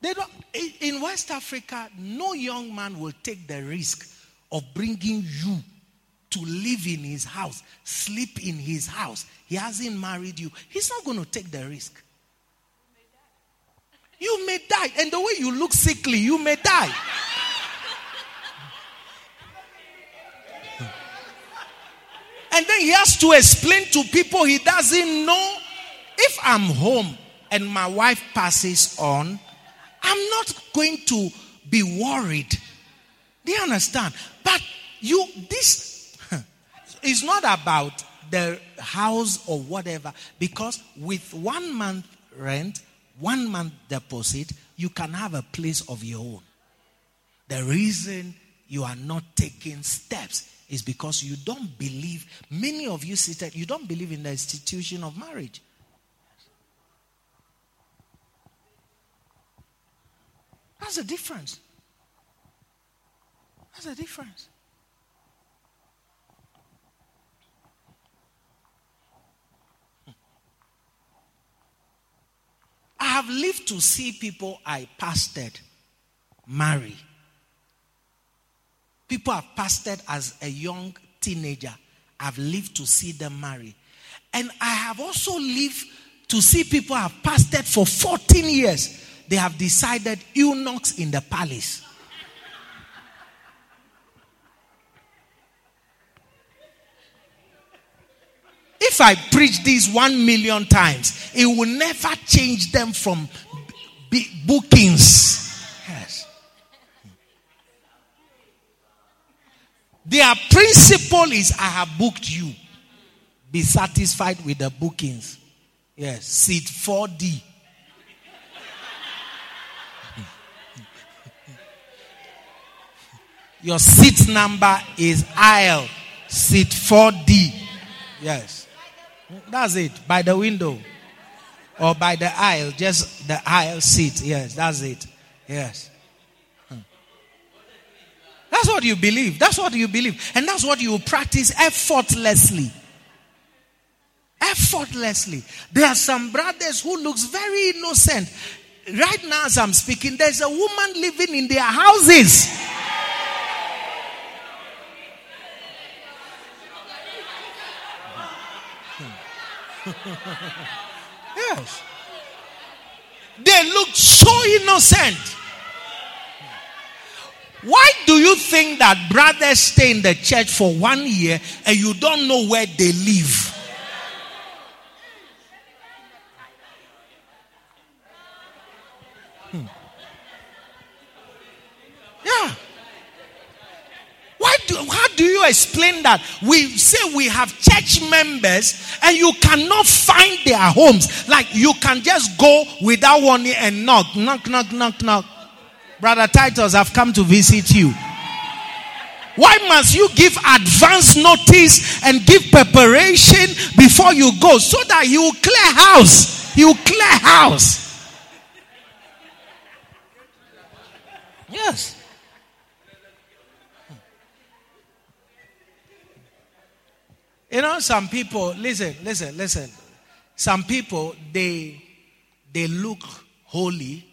S2: They don't, in West Africa, no young man will take the risk of bringing you to live in his house, sleep in his house. He hasn't married you. He's not going to take the risk. You may die. And the way you look sickly, you may die. And then he has to explain to people he doesn't know. If I'm home and my wife passes on, I'm not going to be worried. Do you understand? But you, this <laughs> is not about the house or whatever, because with one month rent, one month deposit, you can have a place of your own. The reason you are not taking steps is because you don't believe, many of you seated, you don't believe in the institution of marriage. That's the difference. That's the difference. I have lived to see people I pastored marry. People I've pastored as a young teenager. I've lived to see them marry. And I have also lived to see people I've pastored for 14 years. They have decided eunuchs in the palace. If I preach this one million times, it will never change them from b- bookings. Yes. Their principle is I have booked you. Be satisfied with the bookings. Yes. Seat 4D. <laughs> Your seat number is aisle, seat 4D. Yes. That's it. By the window. Or by the aisle. Just the aisle seat. Yes, that's it. Yes. What you believe. That's what you believe. And that's what you practice effortlessly. Effortlessly. There are some brothers who looks very innocent. Right now as I'm speaking, there's a woman living in their houses. <laughs> yes. They look so innocent. Why do you think that brothers stay in the church for one year and you don't know where they live? Hmm. Yeah. Why do, how do you explain that? We say we have church members and you cannot find their homes. Like you can just go without warning and knock, knock, knock, knock, knock. Brother Titus, I've come to visit you. Why must you give advance notice and give preparation before you go so that you clear house? You clear house. Yes. You know, some people, listen, listen, listen. Some people, they, they look holy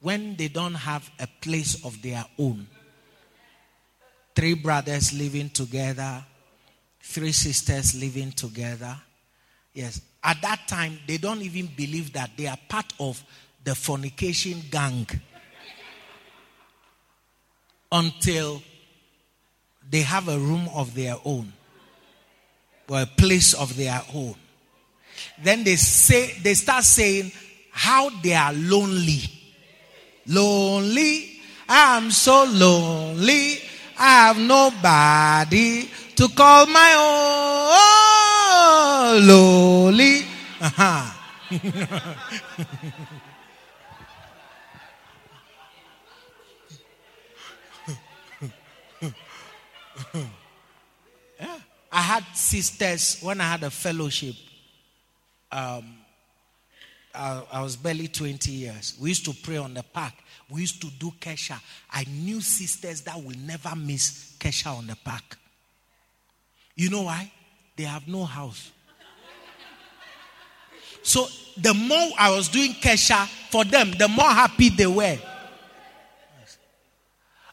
S2: when they don't have a place of their own. Three brothers living together, three sisters living together. Yes. At that time, they don't even believe that they are part of the fornication gang until they have a room of their own or a place of their own. Then they say they start saying how they are lonely. Lonely. I'm so lonely. I have nobody to call my own. Lonely. Uh-huh. <laughs> I had sisters when I had a fellowship. Um, I, I was barely 20 years. We used to pray on the park. We used to do Kesha. I knew sisters that will never miss Kesha on the park. You know why? They have no house. So the more I was doing Kesha for them, the more happy they were.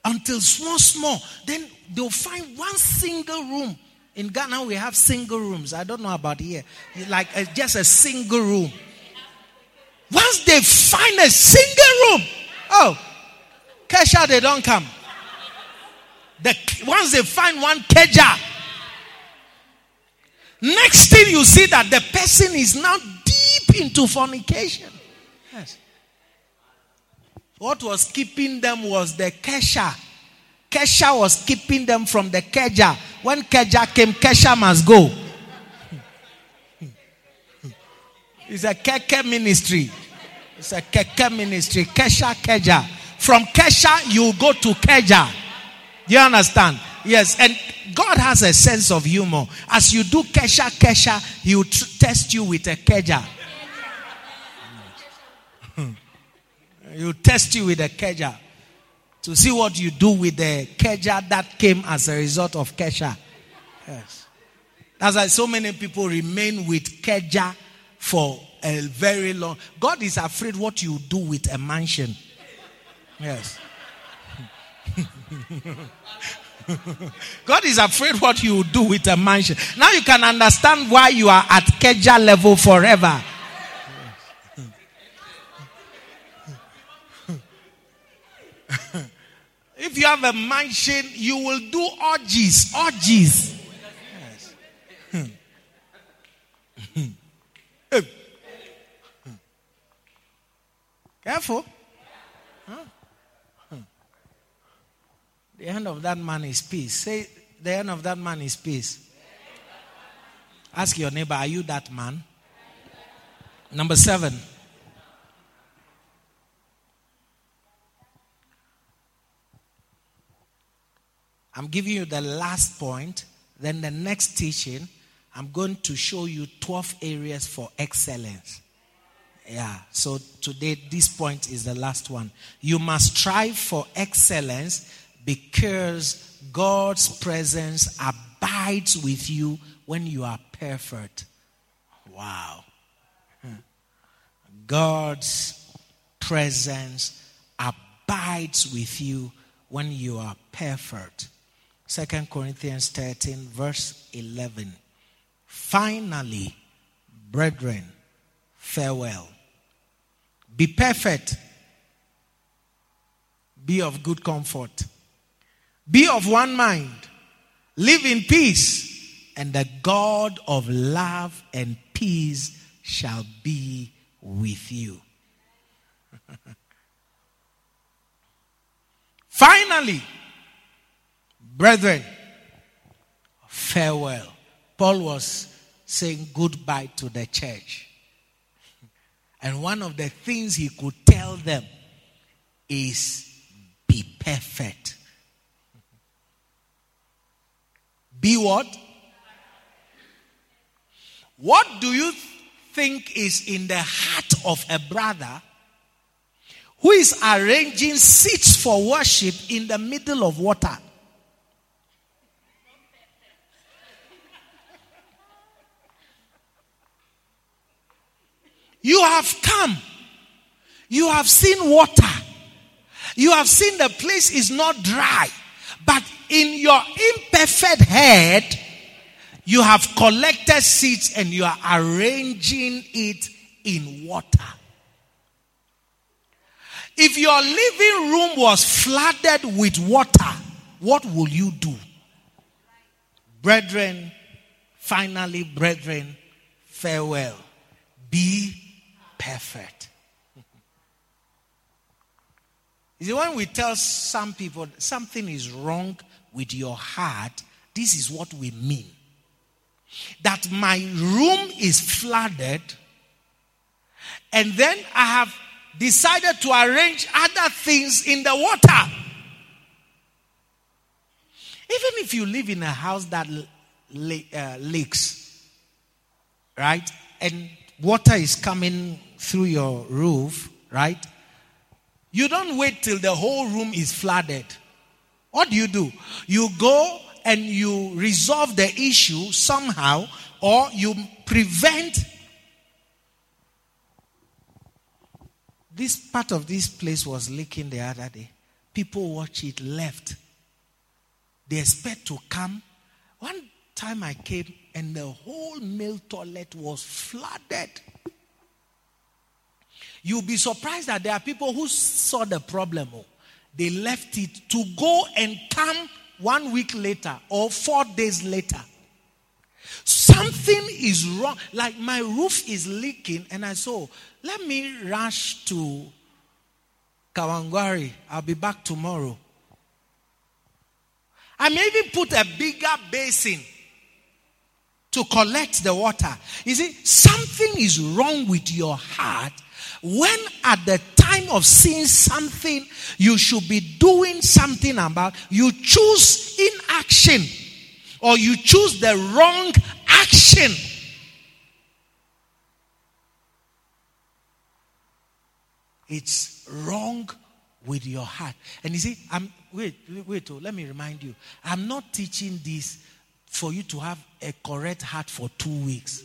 S2: Until small, small. Then they'll find one single room. In Ghana, we have single rooms. I don't know about here. Like just a single room. Once they find a single room, oh, Kesha, they don't come. The, once they find one Keja, next thing you see that the person is now deep into fornication. Yes. What was keeping them was the Kesha. Kesha was keeping them from the Keja. When Keja came, Kesha must go. It's a Keke ministry. It's a Keke ministry. Kesha Keja. From Kesha, you go to Keja. Do you understand? Yes. And God has a sense of humor. As you do Kesha Kesha, He will tr- test you with a Keja. He will test you with a Keja to see what you do with the Keja that came as a result of Kesha. Yes. That's why so many people remain with Keja for a very long. God is afraid what you do with a mansion. Yes. <laughs> God is afraid what you do with a mansion. Now you can understand why you are at Keja level forever. <laughs> if you have a mansion, you will do orgies. Orgies. Yes. Careful. The end of that man is peace. Say, the end of that man is peace. Ask your neighbor, are you that man? Number seven. I'm giving you the last point. Then the next teaching, I'm going to show you 12 areas for excellence. Yeah, so today, this point is the last one. You must strive for excellence because God's presence abides with you when you are perfect. Wow. Hmm. God's presence abides with you when you are perfect. Second Corinthians 13, verse 11. Finally, brethren, farewell. Be perfect. Be of good comfort. Be of one mind. Live in peace. And the God of love and peace shall be with you. <laughs> Finally, brethren, farewell. Paul was saying goodbye to the church. And one of the things he could tell them is be perfect. Be what? What do you think is in the heart of a brother who is arranging seats for worship in the middle of water? You have come. You have seen water. You have seen the place is not dry. But in your imperfect head, you have collected seeds and you are arranging it in water. If your living room was flooded with water, what will you do? Brethren, finally, brethren, farewell. Be perfect. You see, when we tell some people something is wrong with your heart, this is what we mean. That my room is flooded, and then I have decided to arrange other things in the water. Even if you live in a house that uh, leaks, right? And water is coming through your roof, right? You don't wait till the whole room is flooded. What do you do? You go and you resolve the issue somehow, or you prevent this part of this place was leaking the other day. People watch it left. They expect to come. One time I came and the whole male toilet was flooded. You'll be surprised that there are people who saw the problem. Oh, they left it to go and come one week later or four days later. Something is wrong. Like my roof is leaking, and I saw, let me rush to Kawangware. I'll be back tomorrow. I may even put a bigger basin to collect the water. You see, something is wrong with your heart when at the time of seeing something you should be doing something about, you choose inaction or you choose the wrong action. It's wrong with your heart. And you see, I'm wait, wait, oh, let me remind you. I'm not teaching this for you to have a correct heart for two weeks.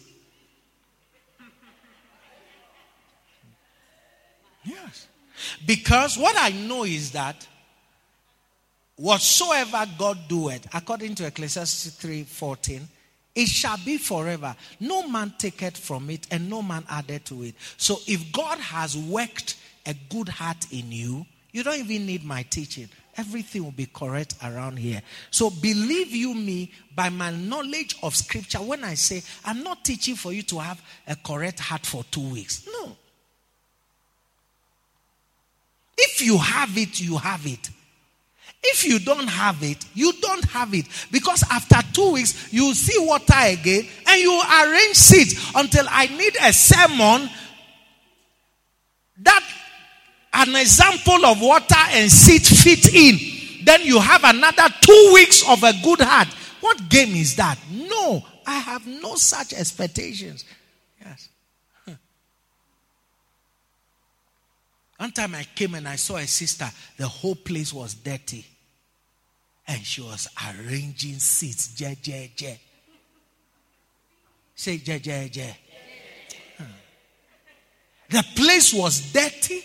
S2: Yes. Because what I know is that whatsoever God doeth, according to Ecclesiastes 3 14, it shall be forever. No man taketh from it, and no man added to it. So if God has worked a good heart in you, you don't even need my teaching. Everything will be correct around here. So believe you me by my knowledge of scripture when I say I'm not teaching for you to have a correct heart for two weeks. No. If you have it, you have it. If you don't have it, you don't have it. Because after two weeks, you see water again and you arrange seats until I need a sermon that an example of water and seat fit in. Then you have another two weeks of a good heart. What game is that? No, I have no such expectations. Yes. One time I came and I saw a sister, the whole place was dirty. And she was arranging seats. Je, je, je. Say, je, je, je. The place was dirty.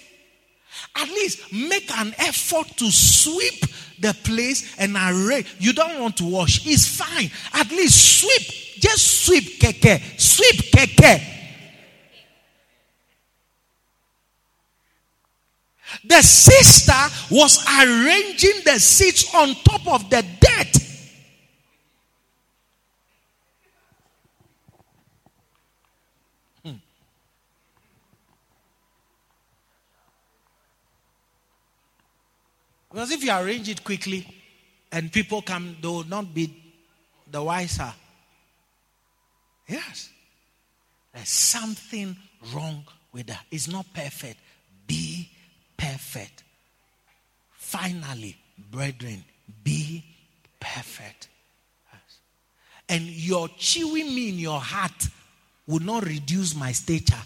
S2: At least make an effort to sweep the place and arrange. You don't want to wash. It's fine. At least sweep. Just sweep keke. Sweep keke. The sister was arranging the seats on top of the dead. Hmm. Because if you arrange it quickly and people come, they will not be the wiser. Yes. There's something wrong with that. It's not perfect. Be perfect. Finally, brethren, be perfect. Yes. And your chewing me in your heart will not reduce my stature.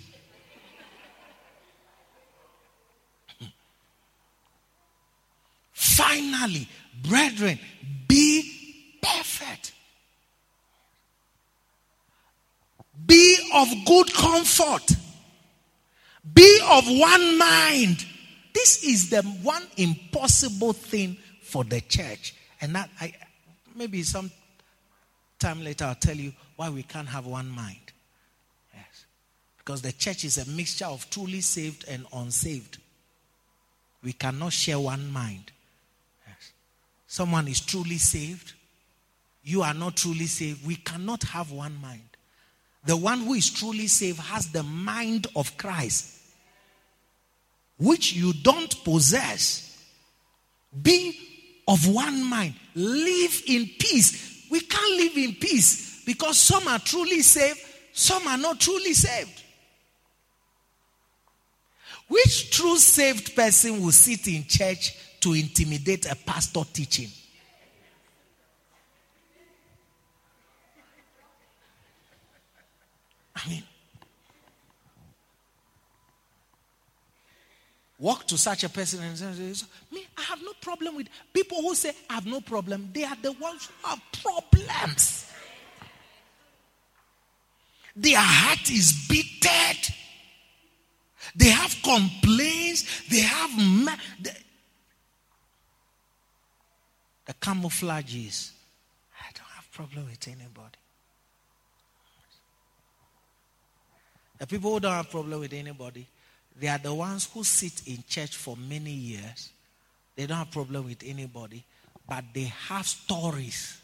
S2: Finally, brethren, be perfect. Be of good comfort. Be of one mind. This is the one impossible thing for the church. And that I maybe some time later I'll tell you why we can't have one mind. Yes. Because the church is a mixture of truly saved and unsaved. We cannot share one mind. Someone is truly saved. You are not truly saved. We cannot have one mind. The one who is truly saved has the mind of Christ which you don't possess. Be of one mind. Live in peace. We can't live in peace because some are truly saved, some are not truly saved. Which true saved person will sit in church to intimidate a pastor teaching? I mean, walk to such a person and say, Me, I have no problem with people who say, I have no problem. They are the ones who have problems. Their heart is beaten. They have complaints. They have. Ma- the, camouflage is, I don't have problem with anybody. The people who don't have problem with anybody, they are the ones who sit in church for many years. They don't have problem with anybody, but they have stories.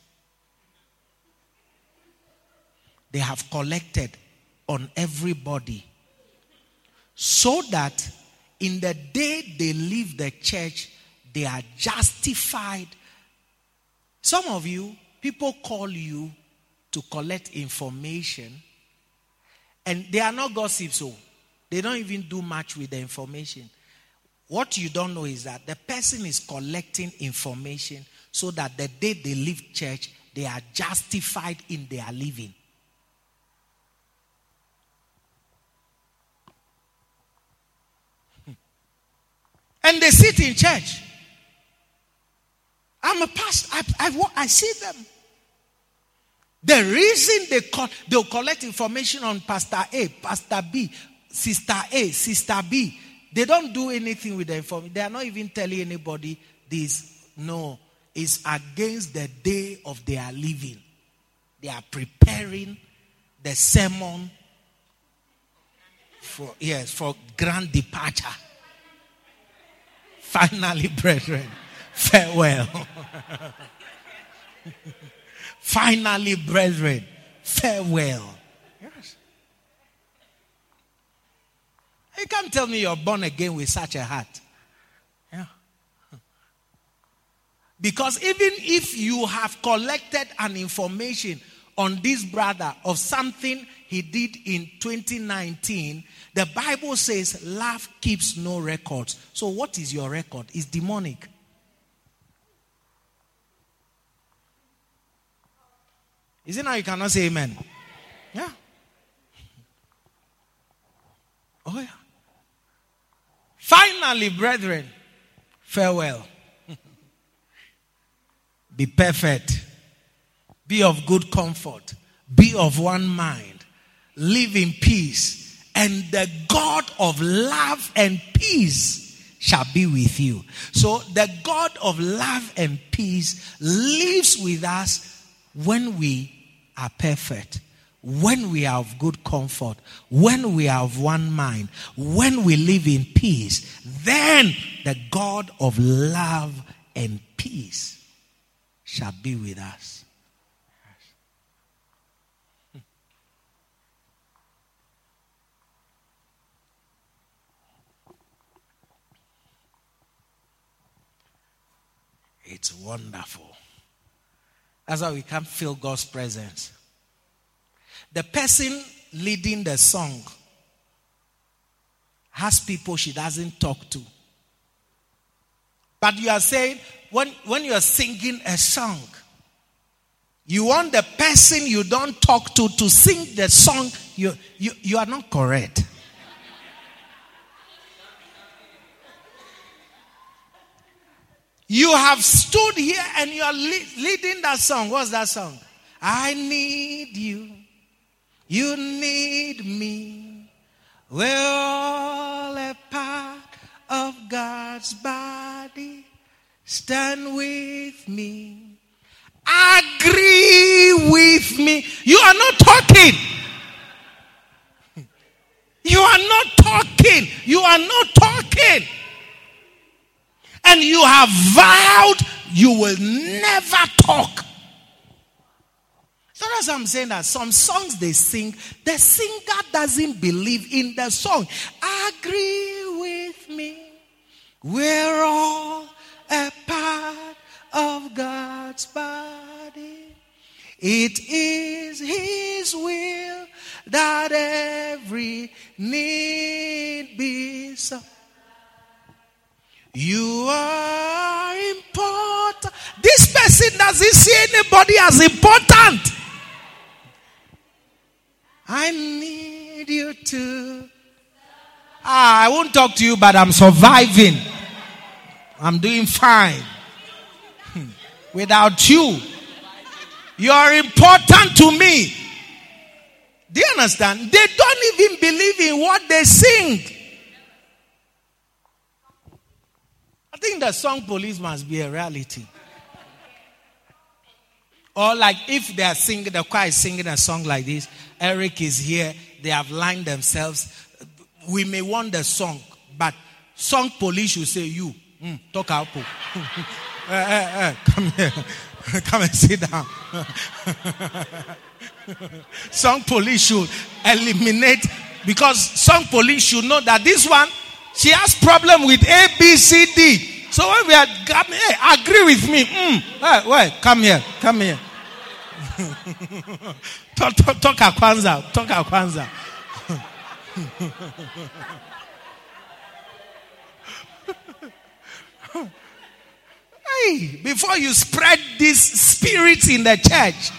S2: They have collected on everybody so that in the day they leave the church, they are justified. Some of you, people call you to collect information and they are not gossips, so they don't even do much with the information. What you don't know is that the person is collecting information so that the day they leave church, they are justified in their living. Hmm. And they sit in church. I'm a pastor. I, I, I see them. The reason they they'll collect information on Pastor A, Pastor B, Sister A, Sister B. They don't do anything with the information. They are not even telling anybody this. No, it's against the day of their living. They are preparing the sermon for yes for grand departure. Finally, brethren, farewell. Finally, brethren, farewell. Yes. You can't tell me you're born again with such a heart. Yeah. Because even if you have collected an information on this brother of something he did in 2019, the Bible says love keeps no records. So, what is your record? It's demonic. Is it now you cannot say amen? Yeah. Oh, yeah. Finally, brethren, farewell. Be perfect. Be of good comfort. Be of one mind. Live in peace. And the God of love and peace shall be with you. So the God of love and peace lives with us when we are perfect, when we are of good comfort, when we are of one mind, when we live in peace, then the God of love and peace shall be with us. It's wonderful. That's how we can feel God's presence. The person leading the song has people she doesn't talk to. But you are saying, when, when you are singing a song, you want the person you don't talk to to sing the song, you, you, you are not correct. You have stood here and you are leading that song. What's that song? I need you. You need me. We're all a part of God's body. Stand with me. Agree with me. You are not talking. You are not talking. You are not talking and you have vowed you will never talk. So that's what I'm saying that some songs they sing, the singer doesn't believe in the song. Agree with me. We're all a part of God's body. It is His will that every need be supplied. You are important. This person doesn't see anybody as important. I need you to. Ah, I won't talk to you, but I'm surviving. I'm doing fine. Hmm. Without you, you're important to me. Do you understand? They don't even believe in what they sing. I think the song police must be a reality. Or like if they are singing, the choir is singing a song like this, Eric is here, they have lined themselves. We may want the song, but song police should say, You, mm, talk out. <laughs> eh, eh, eh, come here. <laughs> come and sit down. <laughs> song police should eliminate because song police should know that this one she has problem with A, B, C, D. So when we are, hey, agree with me. Mm, hey, wait, come here, come here. toka kwanza, toka kwanza. hey, before you spread this spirit in the church,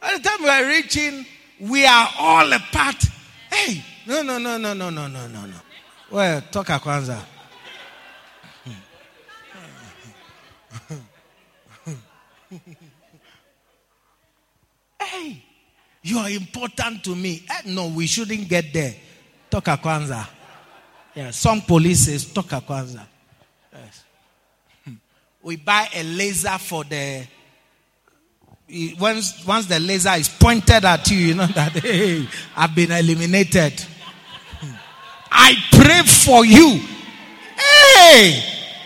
S2: by the time we are reaching, we are all a part. Hey, no, no, no, no, no, no, no, no, no. Well, toka kwanza. hey, you are important to me. Eh, no, we shouldn't get there. Toka kwanza. Yeah, some police says toka kwanza. Yes. We buy a laser for the once once the laser is pointed at you, you know <laughs> that hey, I've been eliminated. Hmm. I pray for you. Hey,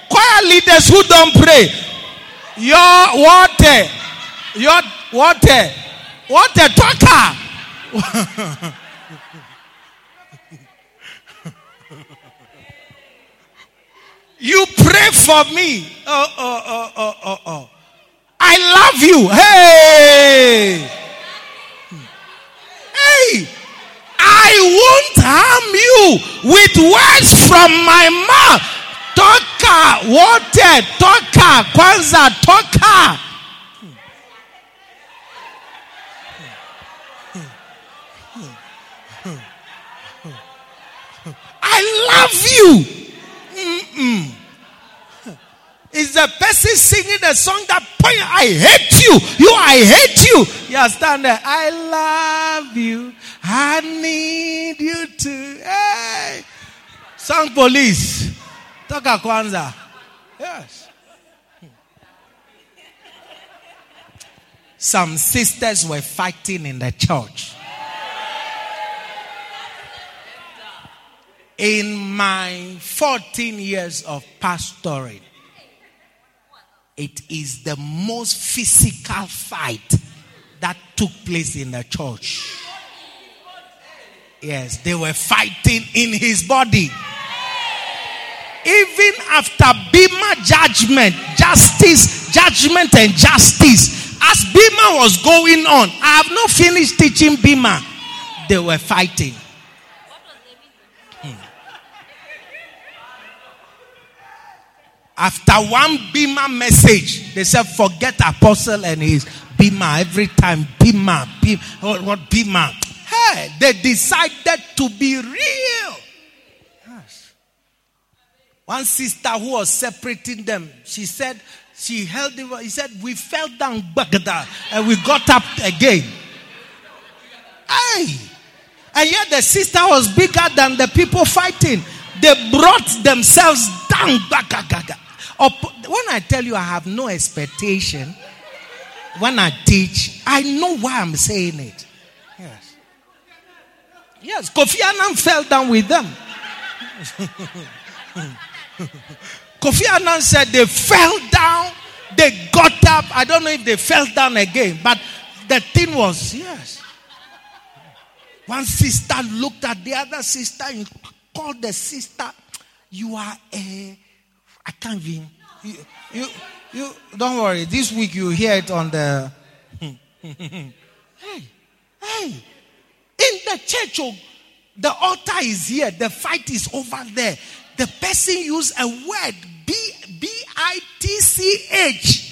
S2: choir leaders who don't pray, your water, your water, water talker. <laughs> you pray for me. Oh, oh, oh, oh, oh, oh. I love you. Hey. Hey. I won't harm you with words from my mouth. Toka wote, toka kwanza, toka. I love you. Mm-mm. Is the person singing the song that point, I hate you. You, I hate you. You stand there. I love you. I need you to. Hey. Song police. Toka kwanza. Yes. Some sisters were fighting in the church. In my 14 years of pastoring, it is the most physical fight that took place in the church. Yes, they were fighting in his body. Even after Bema judgment, justice, judgment, and justice, as Bema was going on, I have not finished teaching Bema. They were fighting. After one Bema message, they said, forget apostle and his Bema every time. Bema, Bema, what, Bema? Hey, they decided to be real. Yes. One sister who was separating them, she said, she held him, he said, we fell down, Baghdad, and we got up again. Hey! And yet the sister was bigger than the people fighting. They brought themselves down. When I tell you I have no expectation, when I teach, I know why I'm saying it. Yes. Yes, Kofi Annan fell down with them. <laughs> Kofi Annan said they fell down, they got up. I don't know if they fell down again, but the thing was, yes. One sister looked at the other sister and called the sister, You are a I can't even. You, you, you, don't worry. This week you hear it on the. <laughs> hey, hey. In the church, oh, the altar is here. The fight is over there. The person used a word B B I T C H.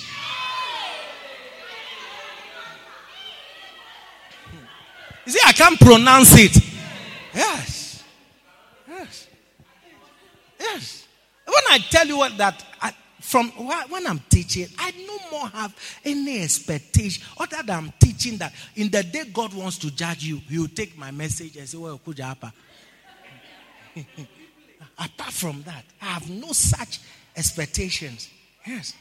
S2: You see, I can't pronounce it. Yes. Yes. Yes. When I tell you what that, I, from when I'm teaching, I no more have any expectation other than I'm teaching that in the day God wants to judge you, will take my message and say, Well, Kujapa. <laughs> Apart from that, I have no such expectations. Yes.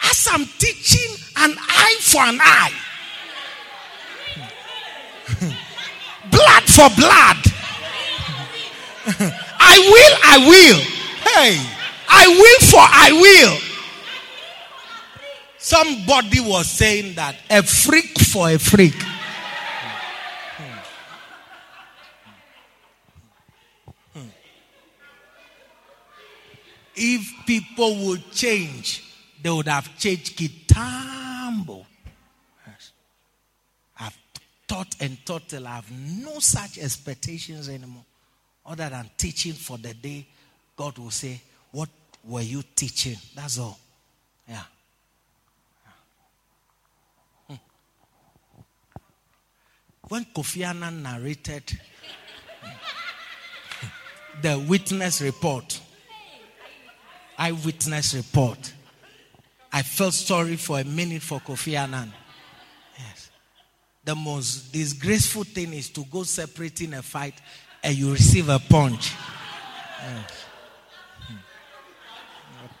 S2: As I'm teaching, an eye for an eye, <laughs> blood for blood. <laughs> I will, I will. Hey. I will for I will. Somebody was saying that a freak for a freak. If people would change, they would have changed Kitambo. I've taught and taught till I have no such expectations anymore, other than teaching for the day God will say, What were you teaching? That's all. Yeah. Hmm. When Kofi Annan narrated <laughs> the witness report, eyewitness report, I felt sorry for a minute for Kofi Annan. Yes. The most disgraceful thing is to go separating a fight and you receive a punch. Yes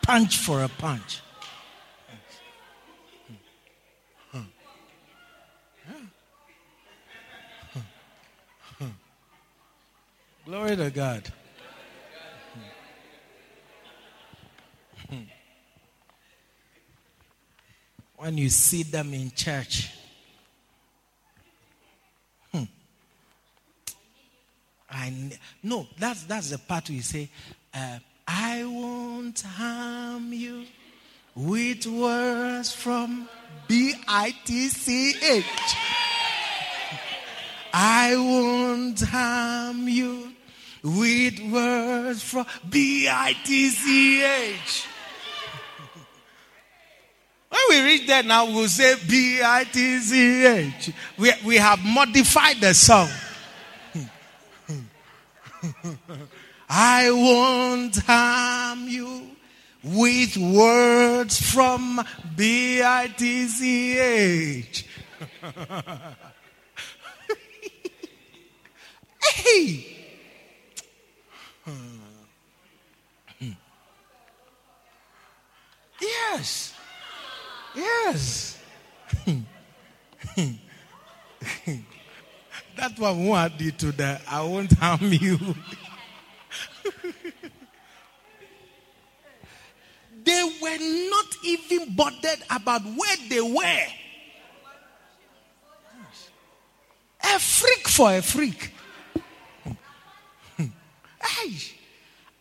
S2: punch for a punch. Glory to God. When you see them in church, hmm, I no, that's that's the part you say, uh, I won't harm you with words from B I T C H. I won't harm you with words from B I T C H. When we reach there now, we'll say B I T C H. We, we have modified the song. <laughs> I won't harm you with words from B I T C H. <laughs> hey! Yes. Yes. <laughs> that one won't do to that. I won't harm you. <laughs> <laughs> They were not even bothered about where they were. A freak for a freak. <laughs>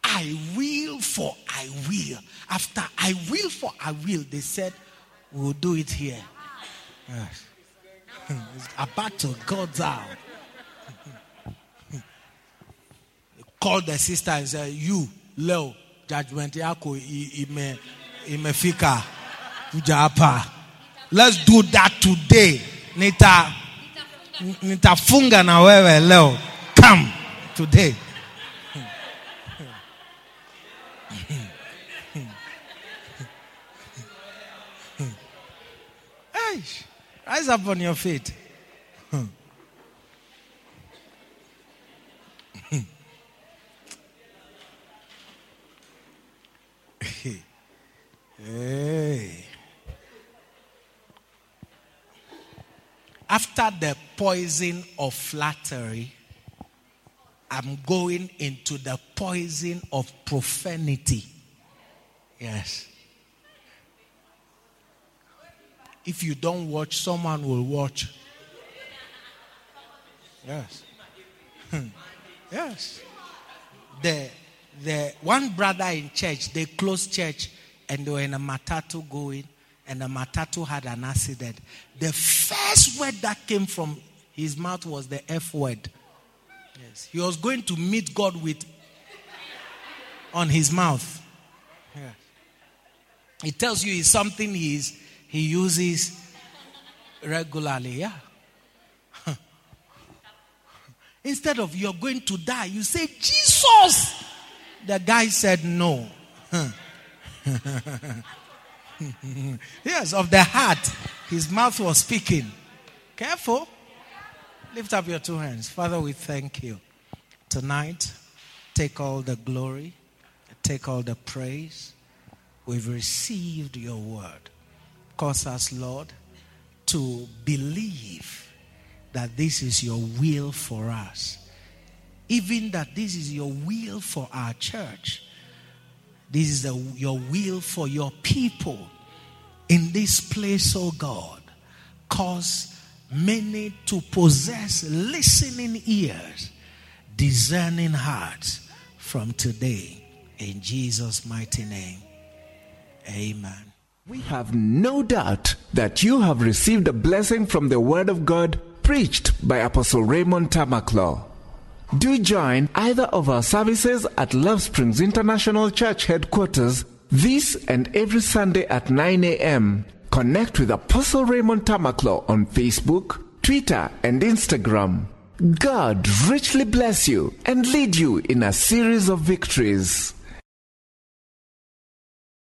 S2: I will for I will. After I will for I will, they said, We'll do it here. Yes. <laughs> It's about to go down. Called the sister and said, You, Leo, judgment yako ime imefika. Kuja let's do that today. Nita nita nitafunga na wewe leo. Come today. Rise up on your feet Hey. After the poison of flattery, I'm going into the poison of profanity. Yes. If you don't watch, someone will watch. Yes. <laughs> yes. The, the one brother in church, they closed church and they were in a matatu going, and the matatu had an accident. The first word that came from his mouth was the F word. Yes. He was going to meet God with on his mouth. Yeah. It tells you it's something he's, he uses regularly. Yeah. <laughs> Instead of you're going to die, you say, Jesus. The guy said, No. <laughs> yes, of the heart, his mouth was speaking. Careful. Lift up your two hands. Father, we thank you. Tonight, take all the glory, take all the praise. We've received your word. Cause us, Lord, to believe that this is your will for us. Even that this is your will for our church. This is your will for your people in this place, oh God. Cause many to possess listening ears, discerning hearts from today. In Jesus' mighty name. Amen.
S1: We have no doubt that you have received a blessing from the Word of God preached by Apostle Raymond Tamakloe. Do join either of our services at Love Springs International Church headquarters this and every Sunday at 9 a.m. Connect with Apostle Raymond Tamakloe on Facebook, Twitter, and Instagram. God richly bless you and lead you in a series of victories.